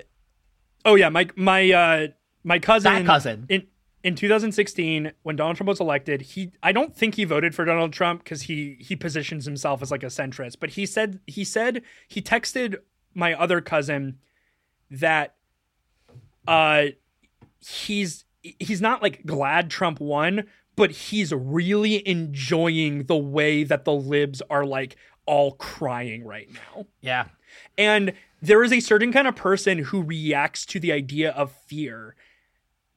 oh yeah my my uh my cousin That cousin. in in 2016 when donald trump was elected he i don't think he voted for donald trump because he he positions himself as like a centrist but he said he said he texted my other cousin that uh he's he's not like glad Trump won, but he's really enjoying the way that the libs are like all crying right now. Yeah. And there is a certain kind of person who reacts to the idea of fear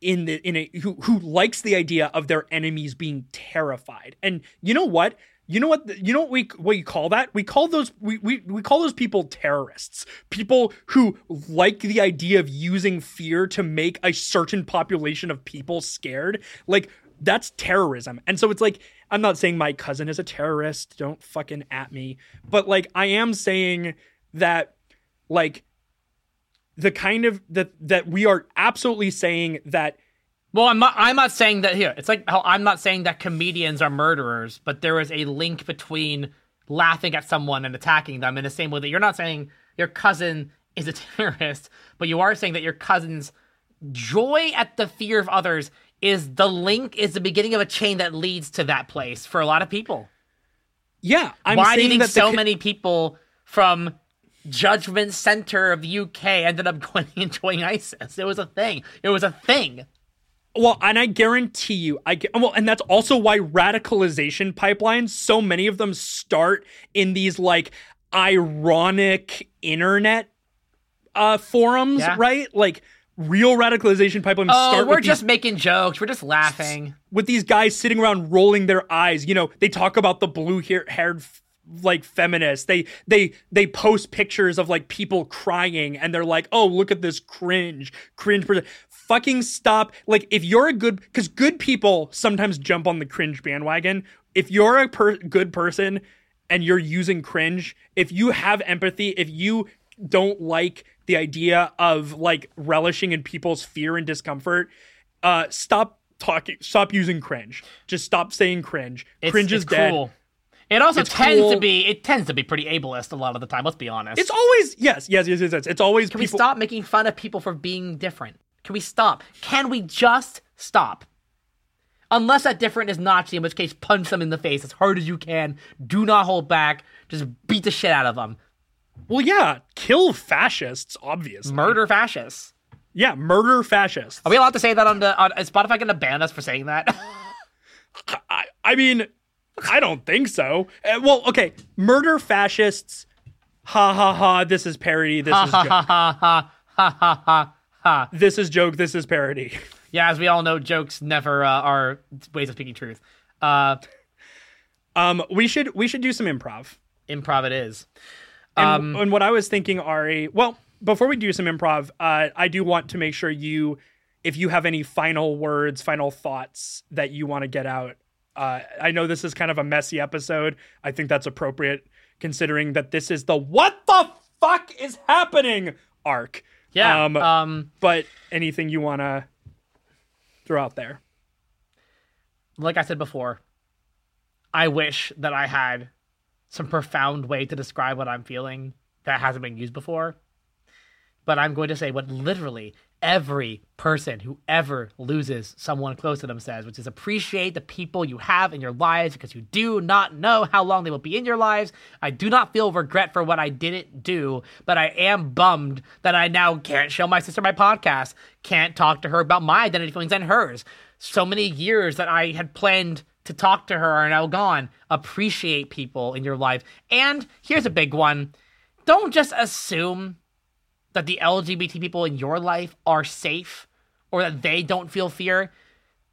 in the in a who who likes the idea of their enemies being terrified. And you know what? You know what? You know what we what you call that? We call those we, we we call those people terrorists. People who like the idea of using fear to make a certain population of people scared. Like that's terrorism. And so it's like I'm not saying my cousin is a terrorist. Don't fucking at me. But like I am saying that like the kind of that that we are absolutely saying that Well, I'm not. I'm not saying that here. It's like how I'm not saying that comedians are murderers, but there is a link between laughing at someone and attacking them in the same way that you're not saying your cousin is a [laughs] terrorist, but you are saying that your cousin's joy at the fear of others is the link, is the beginning of a chain that leads to that place for a lot of people. yeah, I'm Why do you think that so co- many people from Judgment Center of the UK ended up [laughs] going enjoying ISIS? It was a thing. It was a thing. Well, and I guarantee you, I well, and that's also why radicalization pipelines, so many of them start in these like ironic internet uh forums, Yeah. right? Like real radicalization pipelines Oh, we're just these, making jokes. We're just laughing. with these guys sitting around rolling their eyes. You know, they talk about the blue hair- haired like feminists. They they they post pictures of like people crying and they're like, "Oh, look at this cringe, cringe person." Fucking stop. Like if you're a good cuz good people sometimes jump on the cringe bandwagon. If you're a per- good person and you're using cringe, if you have empathy, if you don't like the idea of like relishing in people's fear and discomfort, uh stop talking stop using cringe. Just stop saying cringe. It's, cringe is dead. cruel. It also It's tends to be it tends to be pretty ableist a lot of the time. Let's be honest. It's always yes, yes, yes, yes, yes. It's always Can people we stop making fun of people for being different? Can we stop? Can we just stop? Unless that different is Nazi, in which case punch them in the face as hard as you can. Do not hold back. Just beat the shit out of them. Well, yeah, kill fascists, obviously. Murder fascists. Yeah, murder fascists. Are we allowed to say that on the on is Spotify gonna ban us for saying that? [laughs] I, I mean, I don't think so. Uh, well, okay, murder fascists. Ha ha ha! This is parody. This is ha joke. ha ha ha ha ha ha ha. This is joke. This is parody. [laughs] Yeah, as we all know, jokes never uh, are ways of speaking truth. Uh, Um, we should we should do some improv. improv it is. And, Um, and what I was thinking, Ari. Well, before we do some improv, uh, I do want to make sure you, if you have any final words, final thoughts that you want to get out. Uh, I know this is kind of a messy episode. I think that's appropriate considering that this is the what the fuck is happening arc. Yeah. Um, um but anything you want to throw out there? like I said before, I wish that I had some profound way to describe what I'm feeling that hasn't been used before. But I'm going to say what literally every person who ever loses someone close to them says, which is appreciate the people you have in your lives because you do not know how long they will be in your lives. I do not feel regret for what I didn't do, but I am bummed that I now can't show my sister my podcast, can't talk to her about my identity feelings and hers. So many years that I had planned to talk to her are now gone. Appreciate people in your life. And here's a big one don't just assume that the LGBT people in your life are safe or that they don't feel fear.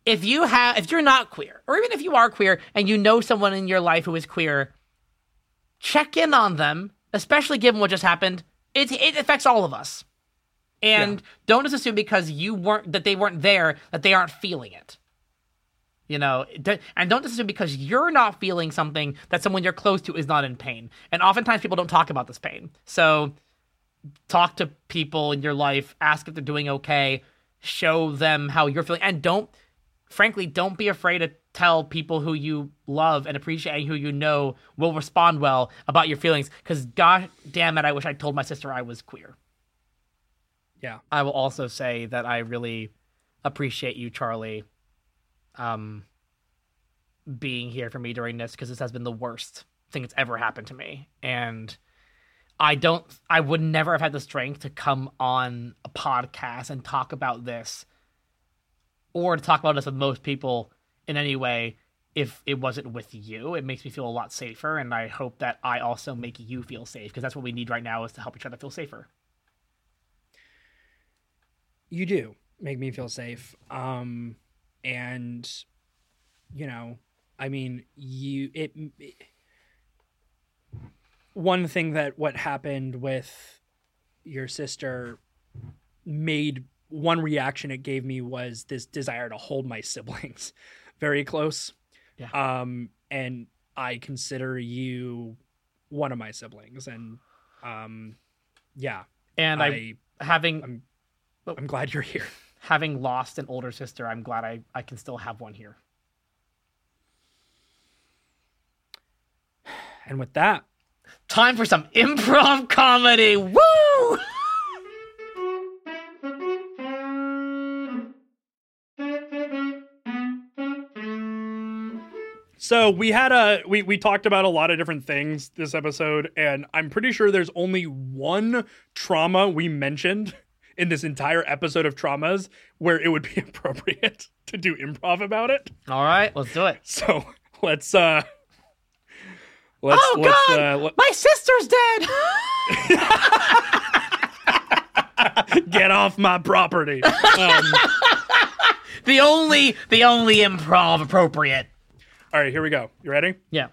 If you have if you're not queer, or even if you are queer and you know someone in your life who is queer, check in on them, especially given what just happened. It it affects all of us. And yeah. don't just assume because you weren't that they weren't there that they aren't feeling it. You know, and don't just assume because you're not feeling something that someone you're close to is not in pain. And oftentimes people don't talk about this pain. So talk to people in your life, ask if they're doing okay, show them how you're feeling, and don't, frankly, don't be afraid to tell people who you love and appreciate and who you know will respond well about your feelings. Because god damn it, I wish I told my sister I was queer. Yeah. I will also say that I really appreciate you, Charlie, um, being here for me during this because this has been the worst thing that's ever happened to me. And I don't I would never have had the strength to come on a podcast and talk about this or to talk about this with most people in any way if it wasn't with you. It makes me feel a lot safer and I hope that I also make you feel safe because that's what we need right now is to help each other feel safer. You do make me feel safe. Um and you know, I mean, you it, it one thing that what happened with your sister made one reaction it gave me was this desire to hold my siblings [laughs] very close. Yeah. Um, and I consider you one of my siblings, and um, yeah. And I, I having I'm, I'm glad you're here. [laughs] Having lost an older sister, I'm glad I I can still have one here. [sighs] And with that, Time for some improv comedy. Woo! So we had a we we talked about a lot of different things this episode, and I'm pretty sure there's only one trauma we mentioned in this entire episode of traumas where it would be [laughs] appropriate to do improv about it. All right, let's do it. So let's uh Let's, oh let's, God! Uh, let... My sister's dead. [laughs] Get off my property. Um, the only, the only improv appropriate. All right, here we go. You ready? Yeah.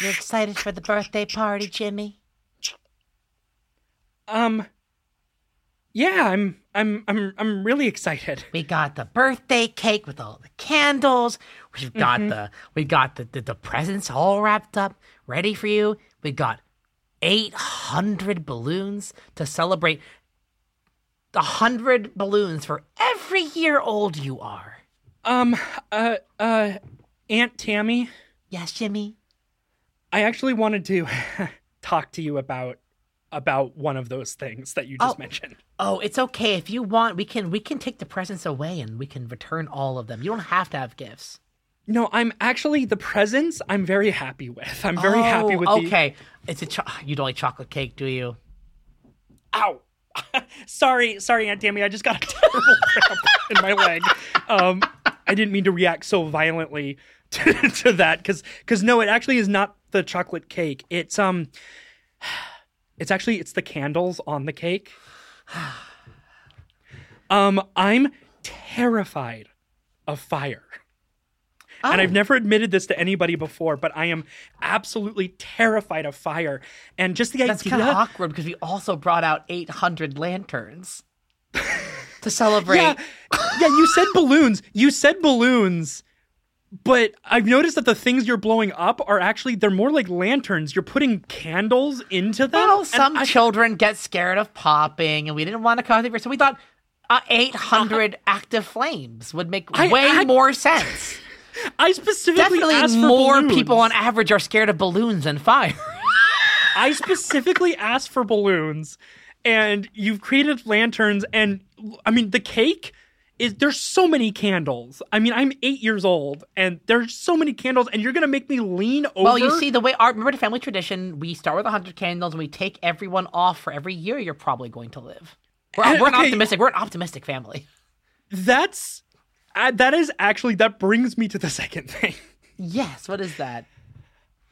You excited for the birthday party, Jimmy? Um yeah, I'm I'm I'm I'm really excited. We got the birthday cake with all the candles. We've got mm-hmm. the we got the, the the presents all wrapped up, ready for you. We got 800 balloons to celebrate the 100 balloons for every year old you are. Um uh uh Aunt Tammy? Yes, Jimmy. I actually wanted to [laughs] talk to you about about one of those things that you just oh, mentioned. Oh, it's okay. If you want, we can we can take the presents away and we can return all of them. You don't have to have gifts. No, I'm actually the presents I'm very happy with. I'm very oh, happy with Okay. The... It's a cho- you don't like chocolate cake, do you? Ow. [laughs] sorry, sorry, Aunt Tammy. I just got a [laughs] terrible cramp in my leg. Um, I didn't mean to react so violently [laughs] to, to that because because no, it actually is not the chocolate cake. It's um it's actually it's the candles on the cake. um, I'm terrified of fire. Oh. And I've oh. never admitted this to anybody before, but I am absolutely terrified of fire. And just the That's idea. That's kind of awkward because we also brought out 800 lanterns to celebrate. Yeah. yeah, you said balloons. You said balloons but I've noticed that the things you're blowing up are actually they're more like lanterns. You're putting candles into them. Well, some I, children get scared of popping, and we didn't want to cause it, so we thought uh, 800 uh, [laughs] active flames would make I, way I, more sense. [laughs] I specifically Definitely asked for more balloons. people on average are scared of balloons than fire. [laughs] I specifically asked for balloons, and you've created lanterns, and I mean the cake is there's so many candles. I mean I'm eight years old, and there's so many candles, and you're gonna make me lean over. Well, you see, the way our remember the family tradition, we start with 100 candles and we take everyone off for every year you're probably going to live. We're, Uh, we're an optimistic. We're an optimistic family. that's uh, that is actually that brings me to the second thing. Yes. What is that?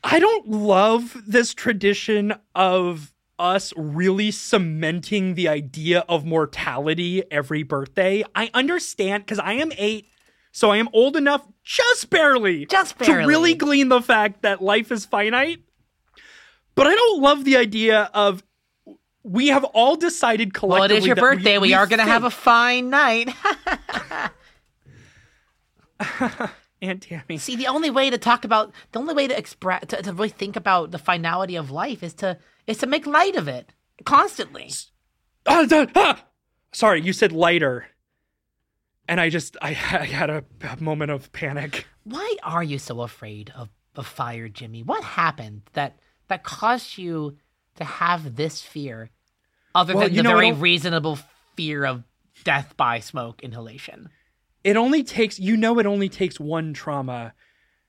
I don't love this tradition of us really cementing the idea of mortality every birthday. I understand because I am eight, so I am old enough just barely, Just barely, to really glean the fact that life is finite. But I don't love the idea of we have all decided Well, it collectively. is your birthday. We, are going to have a fine night. [laughs] [laughs] Aunt Tammy. See, the only way to talk about, the only way to express, to, to really think about the finality of life is to is to make light of it constantly. Ah, ah! Sorry, you said lighter. And I just, I, [laughs] I had a, a moment of panic. Why are you so afraid of, of fire, Jimmy? What happened that that caused you to have this fear, other Well, than the know, very reasonable fear of death by smoke inhalation? It only takes, you know, it only takes one trauma,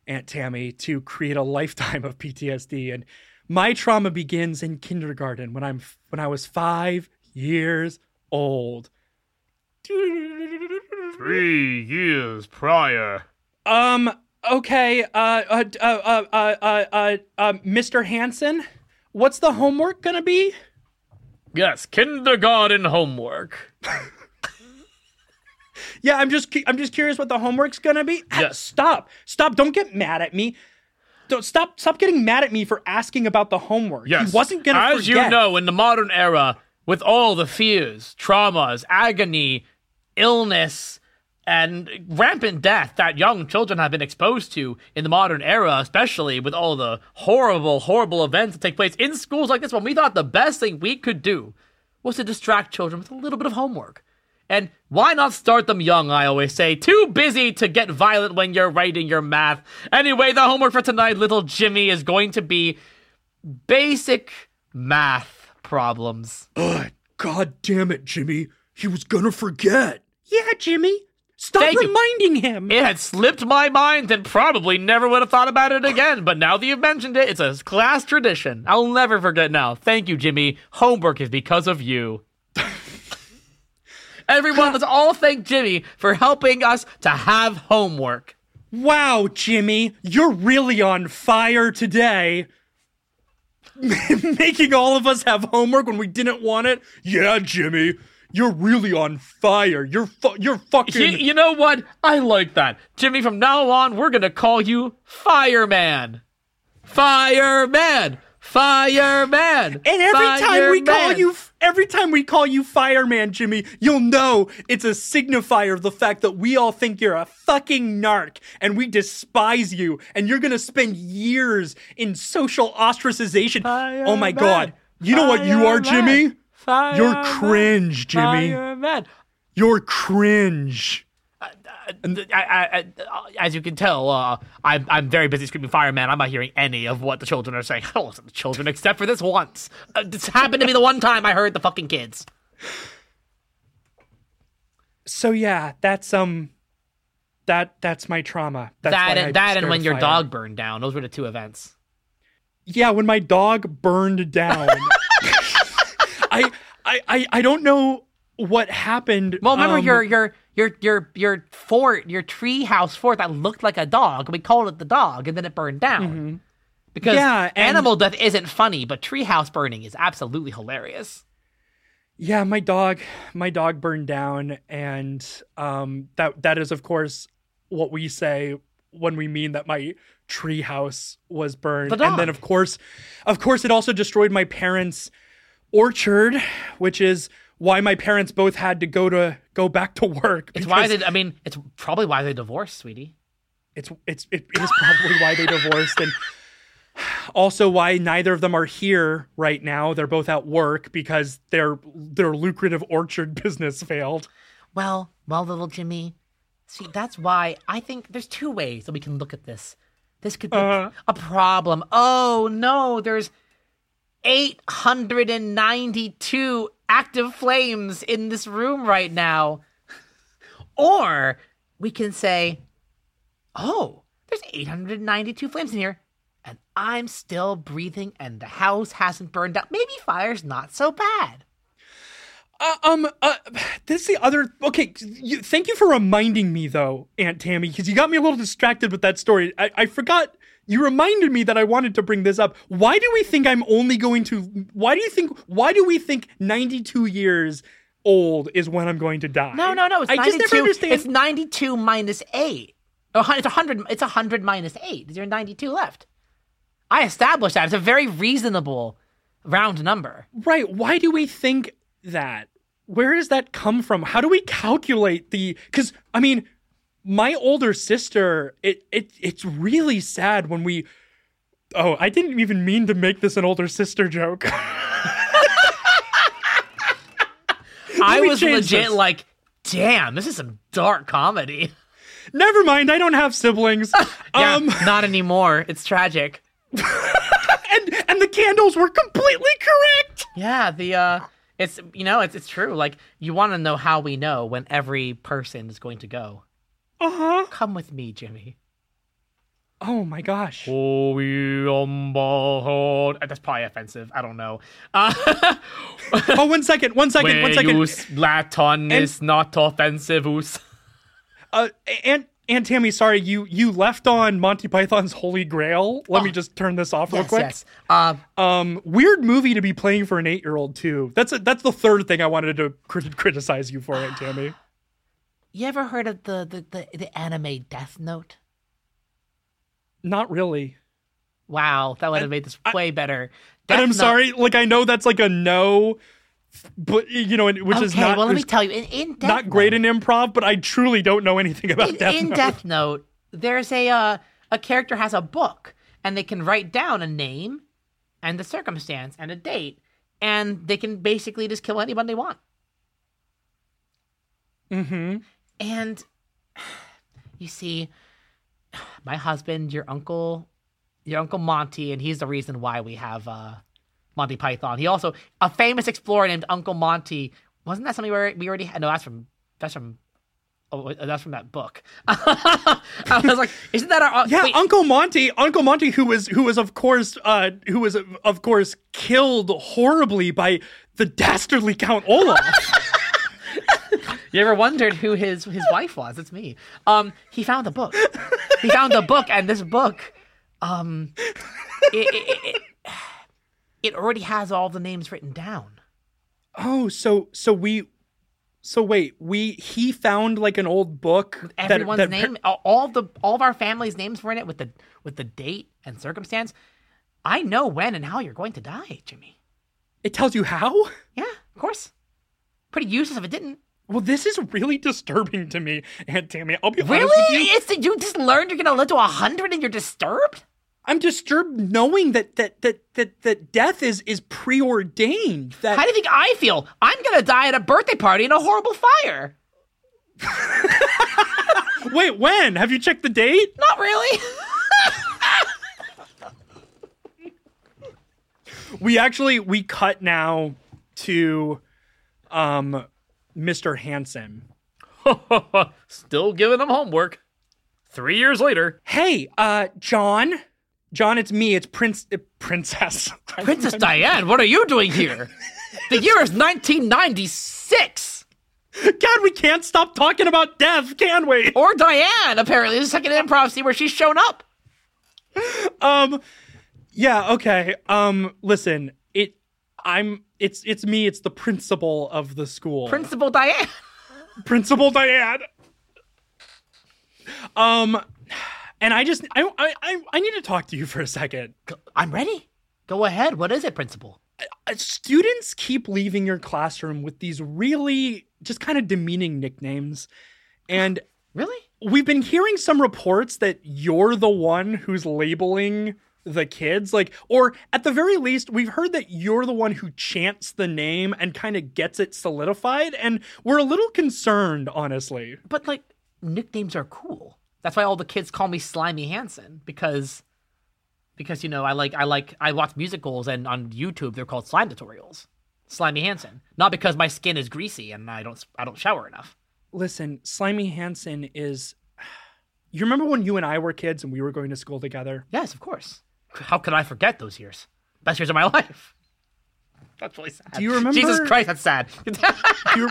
Aunt Tammy, to create a lifetime of PTSD. And my trauma begins in kindergarten when I'm when I was 5 years old. 3 years prior. Um okay, uh uh uh uh uh uh, uh, uh Mr. Hanson, what's the homework going to be? Yes, kindergarten homework. [laughs] yeah, I'm just I'm just curious what the homework's going to be. Ah, yes. Stop. Stop. Don't get mad at me. Don't stop stop getting mad at me for asking about the homework. Yes. He wasn't gonna As forget. you know, in the modern era, with all the fears, traumas, agony, illness, and rampant death that young children have been exposed to in the modern era, especially with all the horrible, horrible events that take place in schools like this one, we thought the best thing we could do was to distract children with a little bit of homework. And why not start them young, I always say. Too busy to get violent when you're writing your math. Anyway, the homework for tonight, little Jimmy, is going to be basic math problems. Ugh, God damn it, Jimmy. He was gonna forget. Yeah, Jimmy. Stop Thank you. reminding him. It had slipped my mind and probably never would have thought about it again. But now that you've mentioned it, it's a class tradition. I'll never forget now. Thank you, Jimmy. Homework is because of you. Everyone, let's all thank Jimmy for helping us to have homework. Wow, Jimmy, you're really on fire today. [laughs] Making all of us have homework when we didn't want it. Yeah, Jimmy, you're really on fire. You're fu- you're fucking. You, you know what? I like that. Jimmy, from now on, we're going to call you Fireman. Fireman. Fireman. and every time we call you, every time we call you fireman, Jimmy, you'll know it's a signifier of the fact that we all think you're a fucking narc and we despise you, and you're gonna spend years in social ostracization. oh my god! You know what you are, Fireman. Jimmy? You're cringe, Jimmy. Fireman. You're cringe. I, I, I, as you can tell, uh, I'm, I'm very busy screaming fireman. I'm not hearing any of what the children are saying. [laughs] I don't listen to children except for this once. Uh, this happened to be the one time I heard the fucking kids. So yeah, that's um, that that's my trauma. That's that and that and when your fire. dog burned down. Those were the two events. Yeah, when my dog burned down. [laughs] I, I I I don't know what happened. Well, remember um, your your your your your fort, your tree house fort that looked like a dog. We called it the dog, and then it burned down. Because Mm-hmm. Yeah, animal death isn't funny, but tree house burning is absolutely hilarious. Yeah, my dog my dog burned down and um that that is of course what we say when we mean that my tree house was burned. The And then of course of course it also destroyed my parents' orchard, which is why my parents both had to go to go back to work. It's why they. I mean, it's probably why they divorced, sweetie. it's it's it, it is probably why they divorced and also why neither of them are here right now they're both at work because their their lucrative orchard [laughs] business failed Well, well, little Jimmy, See, that's why I think there's two ways that we can look at this. This could be Uh-huh. a problem. Oh no, there's 892 active flames in this room right now. Or we can say, oh, there's 892 flames in here, and I'm still breathing, and the house hasn't burned out. Maybe fire's not so bad. Uh, um, uh, this is the other. Okay, you, thank you for reminding me, though, Aunt Tammy, because you got me a little distracted with that story. I, I forgot. You reminded me that I wanted to bring this up. Why do we think I'm only going to? Why do you think? Why do we think 92 years old is when I'm going to die? No, no, no. It's I 92. just never understand. It's 92 minus 8. Oh, It's 100. It's 100 minus 8. There's 92 left. I established that. It's a very reasonable round number. Right. Why do we think that? Where does that come from? How do we calculate the cuz I mean, my older sister, it it it's really sad when we Oh, I didn't even mean to make this an older sister joke. [laughs] I was legit this. like, damn, this is some dark comedy. Never mind, I don't have siblings. [laughs] Yeah, Um not anymore. It's tragic. [laughs] and and the candles were completely correct. Yeah, the uh it's you know, it's it's true. Like you want to know how we know when every person is going to go. Uh-huh. Come with me, Jimmy. Oh my gosh. Holy on. That's probably offensive. I don't know. Uh, [laughs] Oh, one second. One second. One second. Use Latin is not offensivus. Uh, and and Tammy, sorry, you you left on Monty Python's Holy Grail. Let me just turn this off real Oh. yes, quick. yes. Uh, Um, weird movie to be playing for an eight year old too. That's a, that's the third thing I wanted to crit- criticize you for, Aunt Tammy. You ever heard of the the the, the anime Death Note? Not really. Wow, that would have made this way better. and I'm Note- sorry, like I know that's like a no, but you know, which Okay, is not well, let me tell you. In, in Death not great in improv, but I truly don't know anything about in, Death in Note. Death Note, there's a uh, a character has a book, and they can write down a name, and the circumstance, and a date, and they can basically just kill anyone they want. mm-hmm. And [sighs] you see, [sighs] my husband, your uncle, your uncle Monty, and he's the reason why we have uh, Monty Python. He also a famous explorer named Uncle Monty. Wasn't that something we already, we already had? No, that's from that's from. Oh, that's from that book. [laughs] I was like, isn't that our? Yeah, wait, Uncle Monty, Uncle Monty, who was who was of course uh who was of course killed horribly by the dastardly Count Olaf. [laughs] You ever wondered who his his wife was? It's me. Um, he found a book. He found a book, and this book, um, it, it, it, it already has all the names written down. oh, so so we so wait, we he found like an old book that- Everyone's that, name, all all the all of our family's names were in it with the with the date and circumstance. I know when and how you're going to die, Jimmy. It tells you how? Yeah, of course. Pretty useless if it didn't. Well, this is really disturbing to me, Aunt Tammy. I'll be honest Really? with you. It's you just learned you're gonna live to a hundred and you're disturbed. I'm disturbed knowing that that that that that death is is preordained. That How do you think I feel? I'm gonna die at a birthday party in a horrible fire. [laughs] wait, when? Have you checked the date? Not really. [laughs] we actually we cut now to um Mr. Hansen. [laughs] Still giving them homework. Three years later. Hey, uh John. John, it's me. It's Prince uh, Princess. [laughs] Princess Diane, what are you doing here? The year is 1996. God, we can't stop talking about death, can we? Or Diane, apparently. This second improv scene where she's shown up. Um yeah, okay. Um listen, it I'm it's it's me, it's the principal of the school. Principal Diane. [laughs] Principal Diane. Um and I just I I I, need to talk to you for a second. I'm ready. Go ahead. What is it, Principal? uh, students keep leaving your classroom with these really just kind of demeaning nicknames. And Really? we've been hearing some reports that you're the one who's labeling the kids like or at the very least we've heard that you're the one who chants the name and kind of gets it solidified and we're a little concerned honestly But like, nicknames are cool. That's why all the kids call me Slimy Hansen because because you know I like I like I watch musicals and on YouTube they're called slime tutorials. Slimy Hansen, not because my skin is greasy and I don't I don't shower enough. Listen, Slimy Hansen is. [sighs] You remember when you and I were kids and we were going to school together? Yes, of course. How could I forget those years? Best years of my life. That's really sad. Do you remember- Jesus Christ, that's sad. You-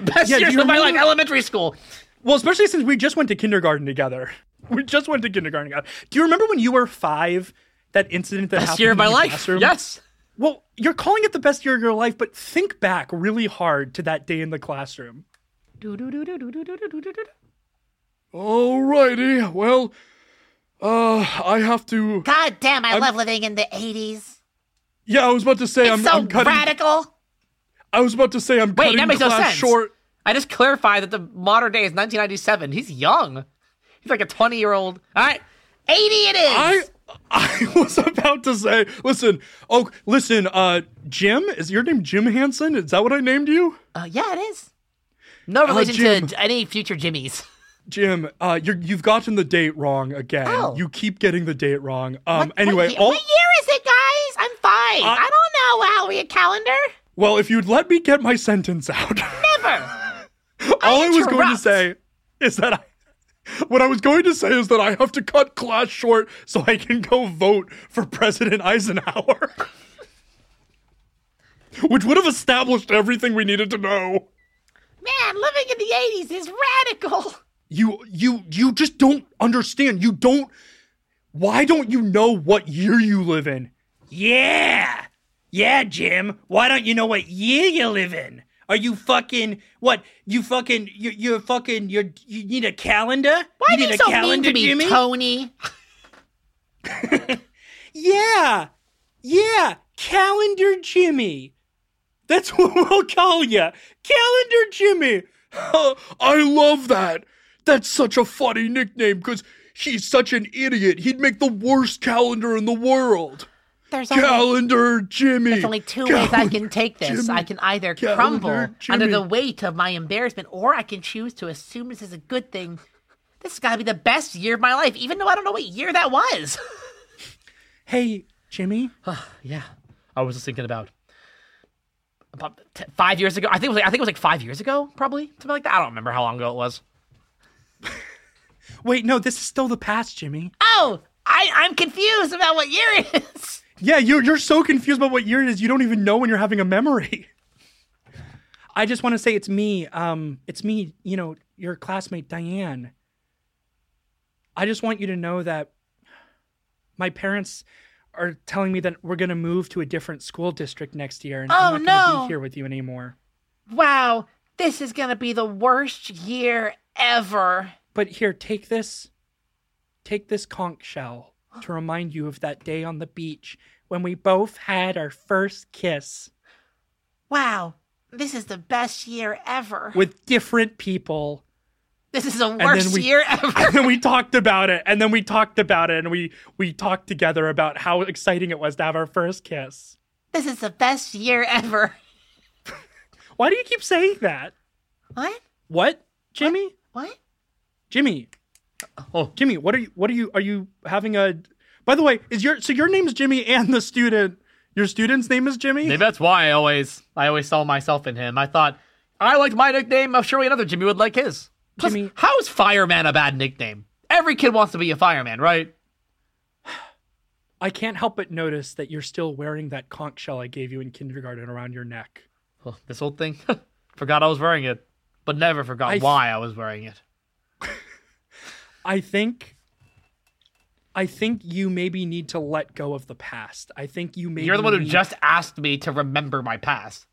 Best Yeah, years of my life, elementary school. well, especially since we just went to kindergarten together. We just went to kindergarten together. Do you remember when you were five? That incident that happened? Best happened year of in my life. classroom? Yes. Well, you're calling it the best year of your life, but think back really hard to that day in the classroom. Alrighty, well, uh, I have to. God damn, I love living in the 80s. Yeah, I was about to say I'm, so I'm cutting. radical. I was about to say I'm Wait, cutting that makes no class sense. short. I just clarified that the modern day is 1997. He's young. He's like a 20 year old. All right. 80 it is. I [laughs] I was about to say, listen, oh, listen, uh, Jim, is your name Jim Hansen? Is that what I named you? Uh, yeah, it is. No relation Jim. to any future Jimmies. [laughs] Jim, uh, you're, you've gotten the date wrong again. Oh. You keep getting the date wrong. Um, What- anyway, what, ye- all, what year is it, guys? I'm five. Uh, I don't know how we a calendar. well, if you'd let me get my sentence out, Never. [laughs] all I, was going to say is that I, what I was going to say is that I have to cut class short so I can go vote for President Eisenhower. [laughs] Which would have established everything we needed to know. Man, living in the 80s is radical. You you you just don't understand. You don't Why don't you know what year you live in? Yeah. Yeah, Jim. Why don't you know what year you live in? Are you fucking what? You fucking you you're fucking you you need a calendar? Why do you are need you a so mean calendar, to me, Jimmy? Tony? [laughs] yeah. Yeah, calendar Jimmy. That's [laughs] what we'll call you. Calendar Jimmy. [laughs] I love that. That's such a funny nickname because he's such an idiot. He'd make the worst calendar in the world. There's only, Calendar Jimmy. there's only two ways I can take this. Jimmy. I can either Calendar crumble under the weight of my embarrassment, or I can choose to assume this is a good thing. This has got to be the best year of my life, even though I don't know what year that was. [laughs] Hey, Jimmy. [sighs] Yeah. I was just thinking about about t- five years ago. I think it was like, I think it was like five years ago, probably something like that. I don't remember how long ago it was. [laughs] Wait, no, this is still the past, Jimmy. Oh, I, I'm confused about what year it is. Yeah, you're you're so confused about what year it is. You don't even know when you're having a memory. I just want to say it's me. Um, it's me. You know, your classmate Diane. I just want you to know that my parents are telling me that we're gonna move to a different school district next year, and Oh, I'm not no. be here with you anymore. Wow, this is going to be the worst year ever. But here, take this. Take this conch shell to [gasps] remind you of that day on the beach when we both had our first kiss Wow, this is the best year ever. with different people. This is the worst we- year [laughs] ever. and then we talked about it and then we talked about it and we we talked together about how exciting it was to have our first kiss This is the best year ever. [laughs] why do you keep saying that What? what jimmy What? Jimmy Oh. jimmy what are you what are you are you having a by the way is your so your name's jimmy and the student your student's name is jimmy Maybe that's why I always I always saw myself in him. I thought I liked my nickname. I'm sure another Jimmy would like his. Plus, Jimmy- how is fireman a bad nickname? Every kid wants to be a fireman, right? i can't help but notice that you're still wearing that conch shell i gave you in kindergarten around your neck Oh, this old thing. [laughs] forgot I was wearing it, but never forgot I- why I was wearing it. [laughs] i think i think you maybe need to let go of the past i think you maybe You're the one who need- just asked me to remember my past.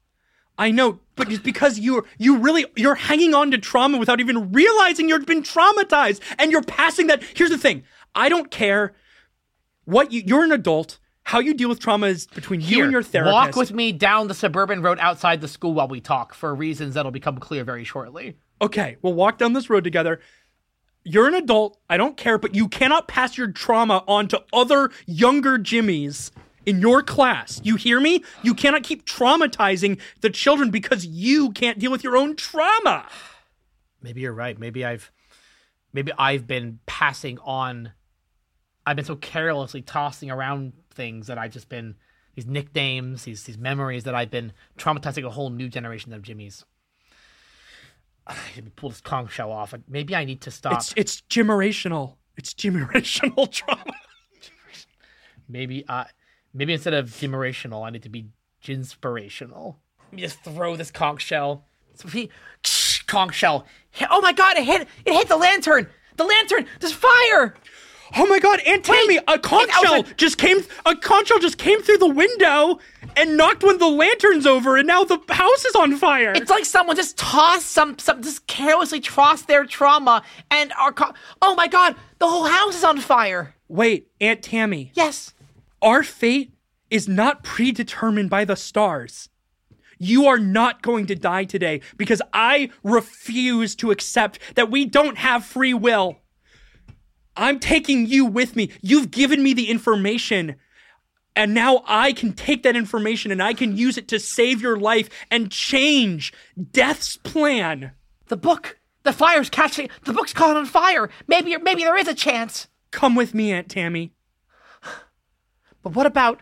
I know, but it's because you're you really you're hanging on to trauma without even realizing you've been traumatized, and you're passing that. Here's the thing: I don't care what you. You're an adult. How you deal with trauma is between you and your therapist. walk with me down the suburban road outside the school while we talk for reasons that'll become clear very shortly. okay, we'll walk down this road together. You're an adult. I don't care, but you cannot pass your trauma on to other younger Jimmies in your class. You hear me? You cannot keep traumatizing the children because you can't deal with your own trauma. Maybe you're right. Maybe I've maybe I've been passing on. I've been so carelessly tossing around things that I've just been these nicknames, these these memories that I've been traumatizing a whole new generation of Jimmys. [sighs] Let me pull this conch shell off. Maybe I need to stop. It's it's generational. It's generational [laughs] trauma. Maybe I, maybe instead of generational, I need to be ginspirational. Let me just throw this conch shell. Conch shell. Oh my god! It hit! It hit the lantern. The lantern. There's fire. Oh my god, Aunt Tammy, a conch shell just came a conch shell just came through the window and knocked one of the lanterns over and now the house is on fire. It's like someone just tossed some, some just carelessly tossed their trauma and our. Co- oh my god! The whole house is on fire. Wait, Aunt Tammy, Yes. our fate is not predetermined by the stars. You are not going to die today because I refuse to accept that we don't have free will. I'm taking you with me. You've given me the information. And now I can take that information and I can use it to save your life and change death's plan. The book. The fire's catching. The book's caught on fire. Maybe, maybe there is a chance. Come with me, Aunt Tammy. [sighs] But what about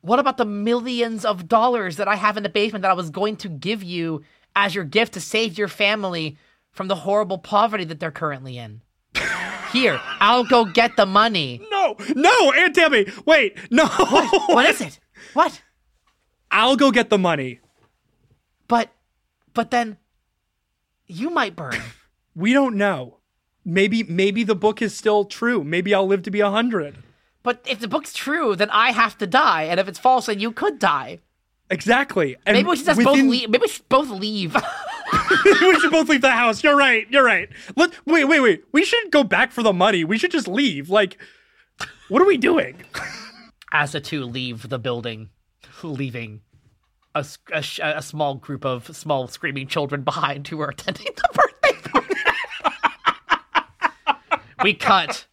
what about the millions of dollars that I have in the basement that I was going to give you as your gift to save your family from the horrible poverty that they're currently in? Here, I'll go get the money. No, no, Aunt Tammy. Wait, no. What is it? What? I'll go get the money. But but then you might burn. We don't know. Maybe maybe the book is still true. Maybe I'll live to be a hundred. But if the book's true, then I have to die, and if it's false, then you could die. Exactly. And Maybe we should just both leave. Maybe we should both leave. [laughs] we should both leave the house. You're right. You're right. Let wait, wait, wait. We shouldn't go back for the money. We should just leave. Like, what are we doing? As the two leave the building, leaving a, a a small group of small screaming children behind who are attending the birthday party. we cut.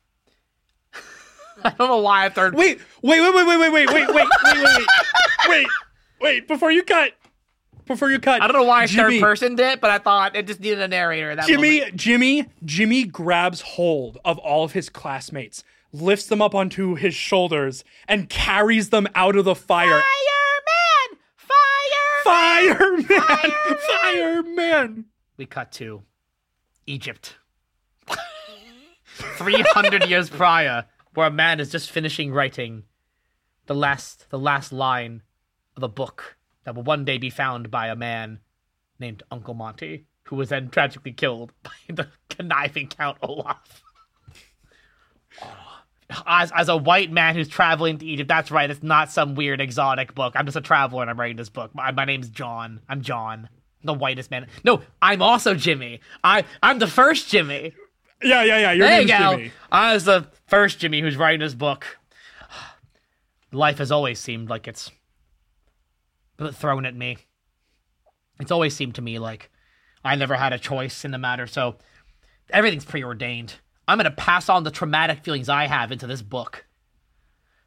I don't know why I third. Wait, wait, wait, wait, wait, wait, wait, wait, wait, wait, wait, wait, wait, wait. Before you cut, before you cut. I don't know why I Jimmy, third personed it, but I thought it just needed a narrator. At that Jimmy, moment. Jimmy, Jimmy grabs hold of all of his classmates, lifts them up onto his shoulders, and carries them out of the fire. Fireman! Fire! Fireman! Fireman! we cut to Egypt. [laughs] 300 years prior, where a man is just finishing writing the last the last line of a book that will one day be found by a man named Uncle Monty, who was then tragically killed [laughs] by the conniving Count Olaf. [sighs] As, as a white man who's traveling to Egypt, that's right. It's not some weird exotic book. I'm just a traveler and I'm writing this book. My, my name's John. I'm John, the whitest man. No, I'm also Jimmy. I I'm the first Jimmy. Yeah, yeah, yeah. Your There you name's go. Jimmy. I was the first Jimmy who's writing this book. [sighs] Life has always seemed like it's thrown at me. It's always seemed to me like I never had a choice in the matter, so everything's preordained. I'm gonna pass on the traumatic feelings I have into this book.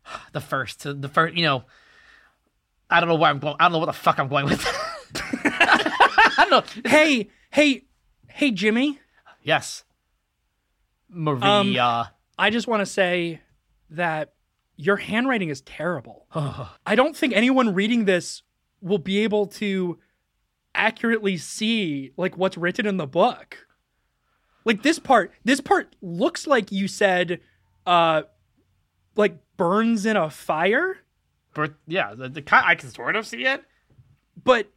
[sighs] The first, the first, you know, I don't know where I'm going. I don't know what the fuck I'm going with. [laughs] I don't know. Hey, hey, hey, Jimmy. Yes, Maria. Um, I just want to say that your handwriting is terrible. [sighs] I don't think anyone reading this will be able to accurately see like what's written in the book. Like this part, this part looks like you said uh like burns in a fire, But yeah, the, the I can sort of see it. but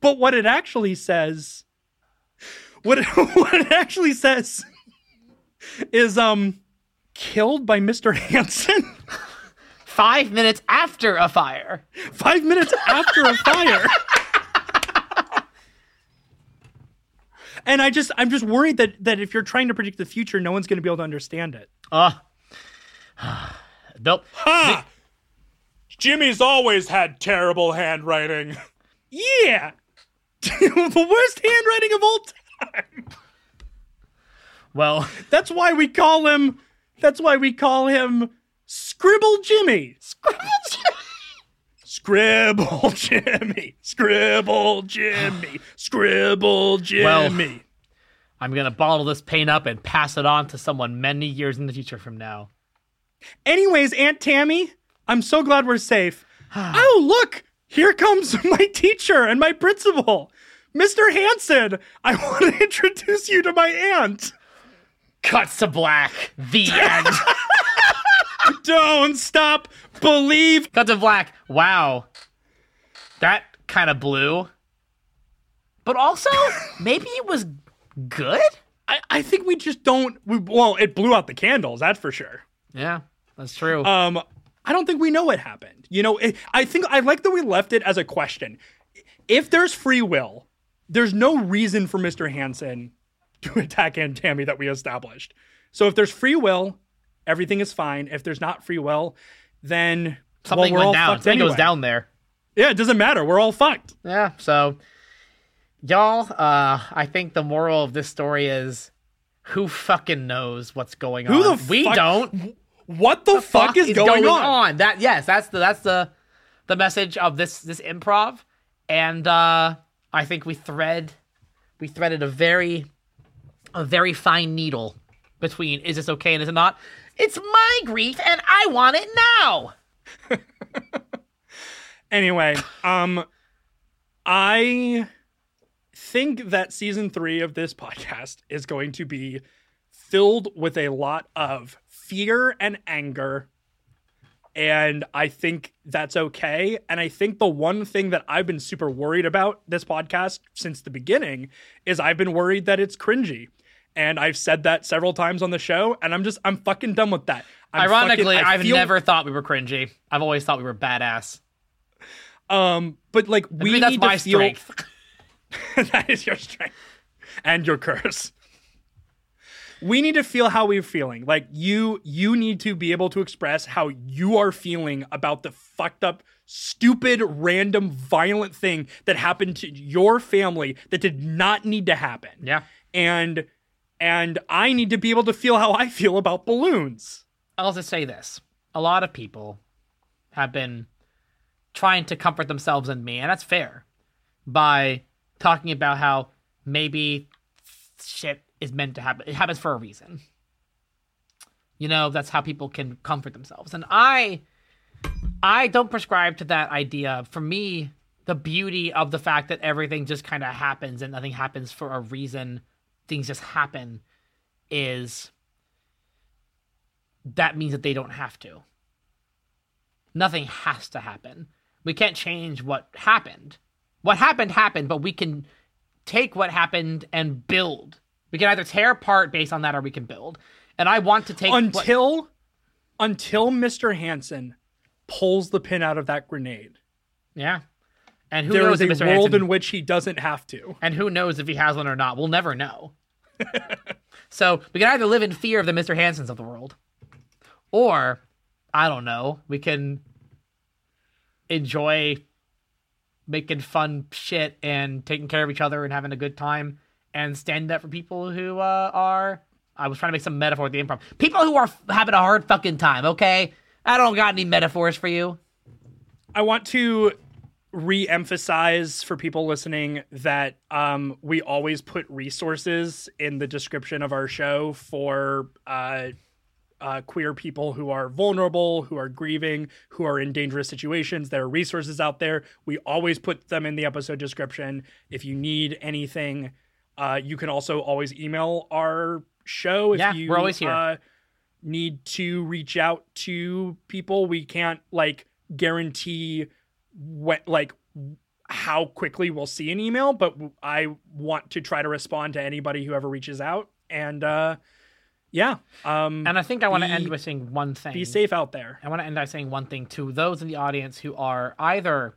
but what it actually says what it, [laughs] what it actually says is um killed by Mr. Hanson. Five minutes after a fire. five minutes after a fire. and I just I'm just worried that that if you're trying to predict the future, no one's going to be able to understand it. Uh [sighs] nope. Ha! Jimmy's always had terrible handwriting. yeah. [laughs] the worst handwriting of all time. Well, That's why we call him that's why we call him Scribble Jimmy. Scribble Jimmy. Scribble Jimmy. Scribble Jimmy. Scribble Jimmy! Well, I'm gonna bottle this pain up and pass it on to someone many years in the future from now. Anyways, Aunt Tammy, I'm so glad we're safe. [sighs] oh, look, here comes [laughs] my teacher and my principal, Mr. Hanson. I [laughs] want to introduce you to my aunt. Cuts to black. The end. [laughs] Don't stop. Believe. Cut to black. Wow. That kind of blew. But also, [laughs] maybe it was good? I, I think we just don't. We, well, it blew out the candles, that's for sure. Yeah, that's true. Um, I don't think we know what happened. You know, it, I think I like that we left it as a question. If there's free will, there's no reason for Mr. Hansen to [laughs] attack Aunt Tammy that we established. So if there's free will, everything is fine. If there's not free will, then Something well, we're all went down. Something anyway. goes down there. Yeah, it doesn't matter. We're all fucked. Yeah, so y'all, uh, I think the moral of this story is who fucking knows what's going Who on? the we fuck- don't. What the, fuck, is, going, on? That yes, that's the that's the the message of this this improv, and uh, I think we thread we threaded a very a very fine needle between is this okay and is it not? It's my grief and I want it now. [laughs] Anyway, um, I think that season three of this podcast is going to be filled with a lot of fear and anger. And I think that's okay. And I think the one thing that I've been super worried about this podcast since the beginning is I've been worried that it's cringy. And I've said that several times on the show, and I'm just I'm fucking done with that. I'm Ironically, fucking- I've feel- never thought we were cringy. I've always thought we were badass. um, but like I we mean, that's need my to feel strength. [laughs] that is your strength and your curse. We need to feel how we're feeling. Like you you need to be able to express how you are feeling about the fucked up stupid random violent thing that happened to your family that did not need to happen. Yeah. And and I need to be able to feel how I feel about balloons. I'll just say this: a lot of people have been trying to comfort themselves and me, and that's fair, by talking about how maybe shit is meant to happen. It happens for a reason. You know, that's how people can comfort themselves. And I I don't prescribe to that idea. For me, the beauty of the fact that everything just kind of happens and nothing happens for a reason, things just happen is that means that they don't have to. Nothing has to happen. We can't change what happened. What happened happened, but we can take what happened and build. We can either tear apart based on that or we can build. And I want to take what- Until until Mr. Hansen pulls the pin out of that grenade. yeah. And who There knows is a if Mr. world Hansen- in which he doesn't have to. and who knows if he has one or not? We'll never know. [laughs] so we can either live in fear of the Mr. Hansons of the world, or I don't know, we can enjoy making fun shit and taking care of each other and having a good time and stand up for people who uh, are. I was trying to make some metaphor with the improv. People who are f- having a hard fucking time. Okay, I don't got any metaphors for you. I want to re-emphasize for people listening that um, we always put resources in the description of our show for uh, uh, queer people who are vulnerable, who are grieving, who are in dangerous situations. There are resources out there. We always put them in the episode description. If you need anything, uh, you can also always email our show. If Yeah, you, we're always here. Uh, need to reach out to people. We can't like guarantee what like how quickly we'll see an email, but I want to try to respond to anybody who ever reaches out. And uh yeah, um And I think I want to end with saying one thing. be safe out there. I want to end by saying one thing to those in the audience who are either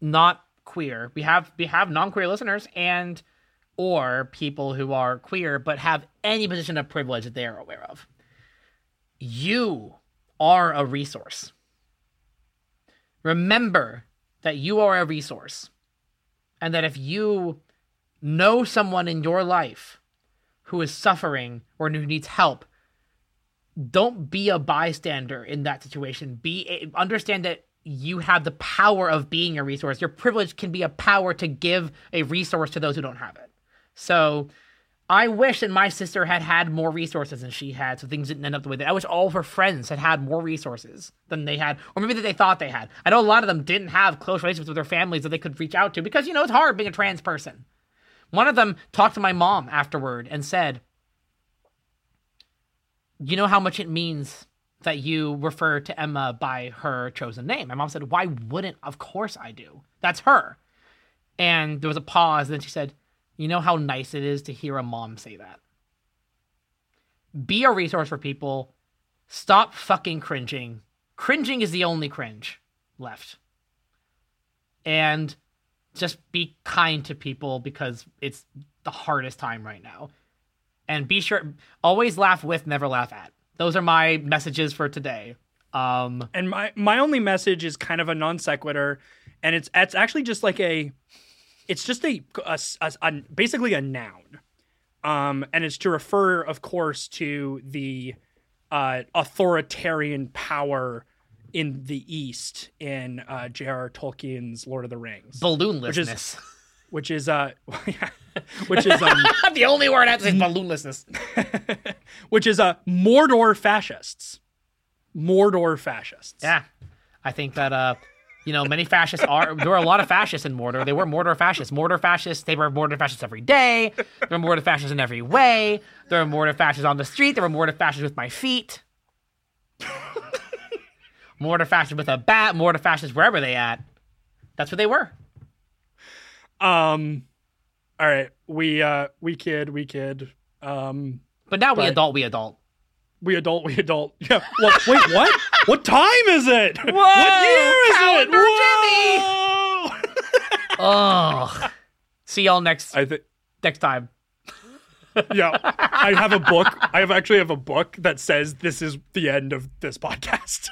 not queer. We have we have non-queer listeners and or people who are queer but have any position of privilege that they are aware of. You are a resource. Remember that you are a resource. And that if you know someone in your life who is suffering or who needs help, don't be a bystander in that situation. Be understand that you have the power of being a resource. Your privilege can be a power to give a resource to those who don't have it. So, I wish that my sister had had more resources than she had, so things didn't end up the way that. I wish all of her friends had had more resources than they had, or maybe that they thought they had. I know a lot of them didn't have close relationships with their families that they could reach out to because you know it's hard being a trans person. One of them talked to my mom afterward and said, "You know how much it means that you refer to Emma by her chosen name." My mom said, "Why wouldn't? Of course I do. That's her." And there was a pause, and then she said, you know how nice it is to hear a mom say that. Be a resource for people. Stop fucking cringing. Cringing is the only cringe left. And just be kind to people because it's the hardest time right now. And be sure always laugh with, never laugh at. Those are my messages for today. Um And my my only message is kind of a non sequitur, and it's it's actually just like a, it's just a, a, a- a- basically a noun, um, and it's to refer, of course, to the uh, authoritarian power in the East in uh, J.R.R. Tolkien's Lord of the Rings, balloonlessness. [laughs] which is uh, [laughs] which is um, [laughs] the only word I have to say is balloonlessness. which is uh, Mordor fascists, Mordor fascists. Yeah. I think that uh you know, many fascists are there were a lot of fascists in Mordor. They were Mordor fascists. Mordor fascists, they were Mordor fascists every day. There were Mordor fascists in every way. There were Mordor fascists on the street. There were Mordor fascists with my feet. Mordor fascists with a bat, Mordor fascists wherever they at. That's what they were. Um, all right, we uh, we kid, we kid. Um, But now we adult, we adult. we adult, we adult. [laughs] Yeah. Well, wait, what? What time is it? what year is Calendar it? Whoa! Oh. See y'all next I think. next time. Yeah, I have a book. I have actually have a book that says this is the end of this podcast.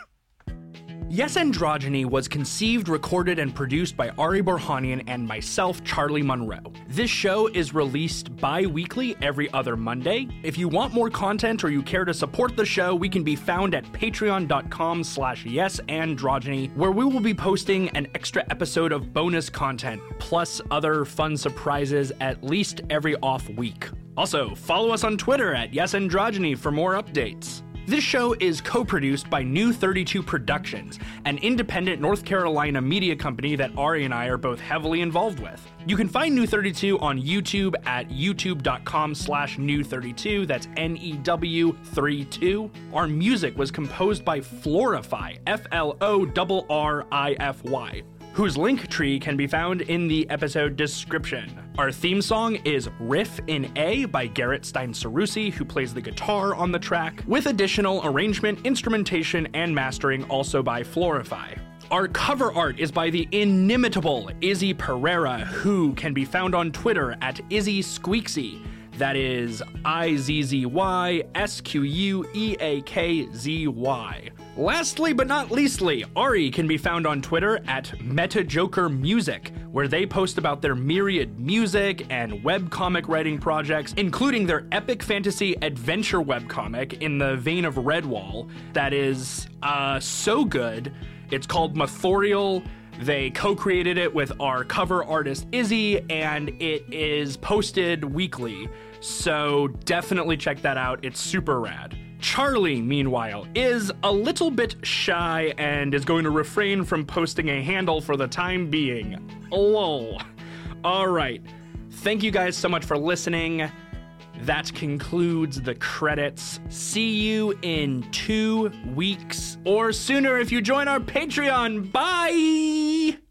Yes Androgyny was conceived, recorded, and produced by Ari Borhanian and myself, Charlie Monroe. This show is released bi weekly every other Monday. If you want more content or you care to support the show, we can be found at patreon.com slash yesandrogyny, where we will be posting an extra episode of bonus content, plus other fun surprises at least every off week. Also, follow us on Twitter at yesandrogyny for more updates. This show is co produced by New 32 Productions, an independent North Carolina media company that Ari and I are both heavily involved with. You can find New 32 on YouTube at youtube.com slash new32. That's N E W 32. Our music was composed by Florrify, F L O R R I F Y whose link tree can be found in the episode description. Our theme song is Riff in A by Garrett Stein Seroussi, who plays the guitar on the track, with additional arrangement, instrumentation, and mastering also by Florrify. Our cover art is by the inimitable Izzy Pereira, who can be found on Twitter at Izzy Squeakzy. That is I Z Z Y S Q U E A K Z Y. Lastly but not leastly, Ari can be found on Twitter at MetaJoker Music, where they post about their myriad music and webcomic writing projects, including their epic fantasy adventure webcomic in the vein of Redwall that is uh, so good. It's called Mothorial. They co created it with our cover artist Izzy, and it is posted weekly. So definitely check that out. It's super rad. Charlie, meanwhile, is a little bit shy and is going to refrain from posting a handle for the time being. Lol. All right. Thank you guys so much for listening. That concludes the credits. See you in two weeks or sooner if you join our Patreon. Bye!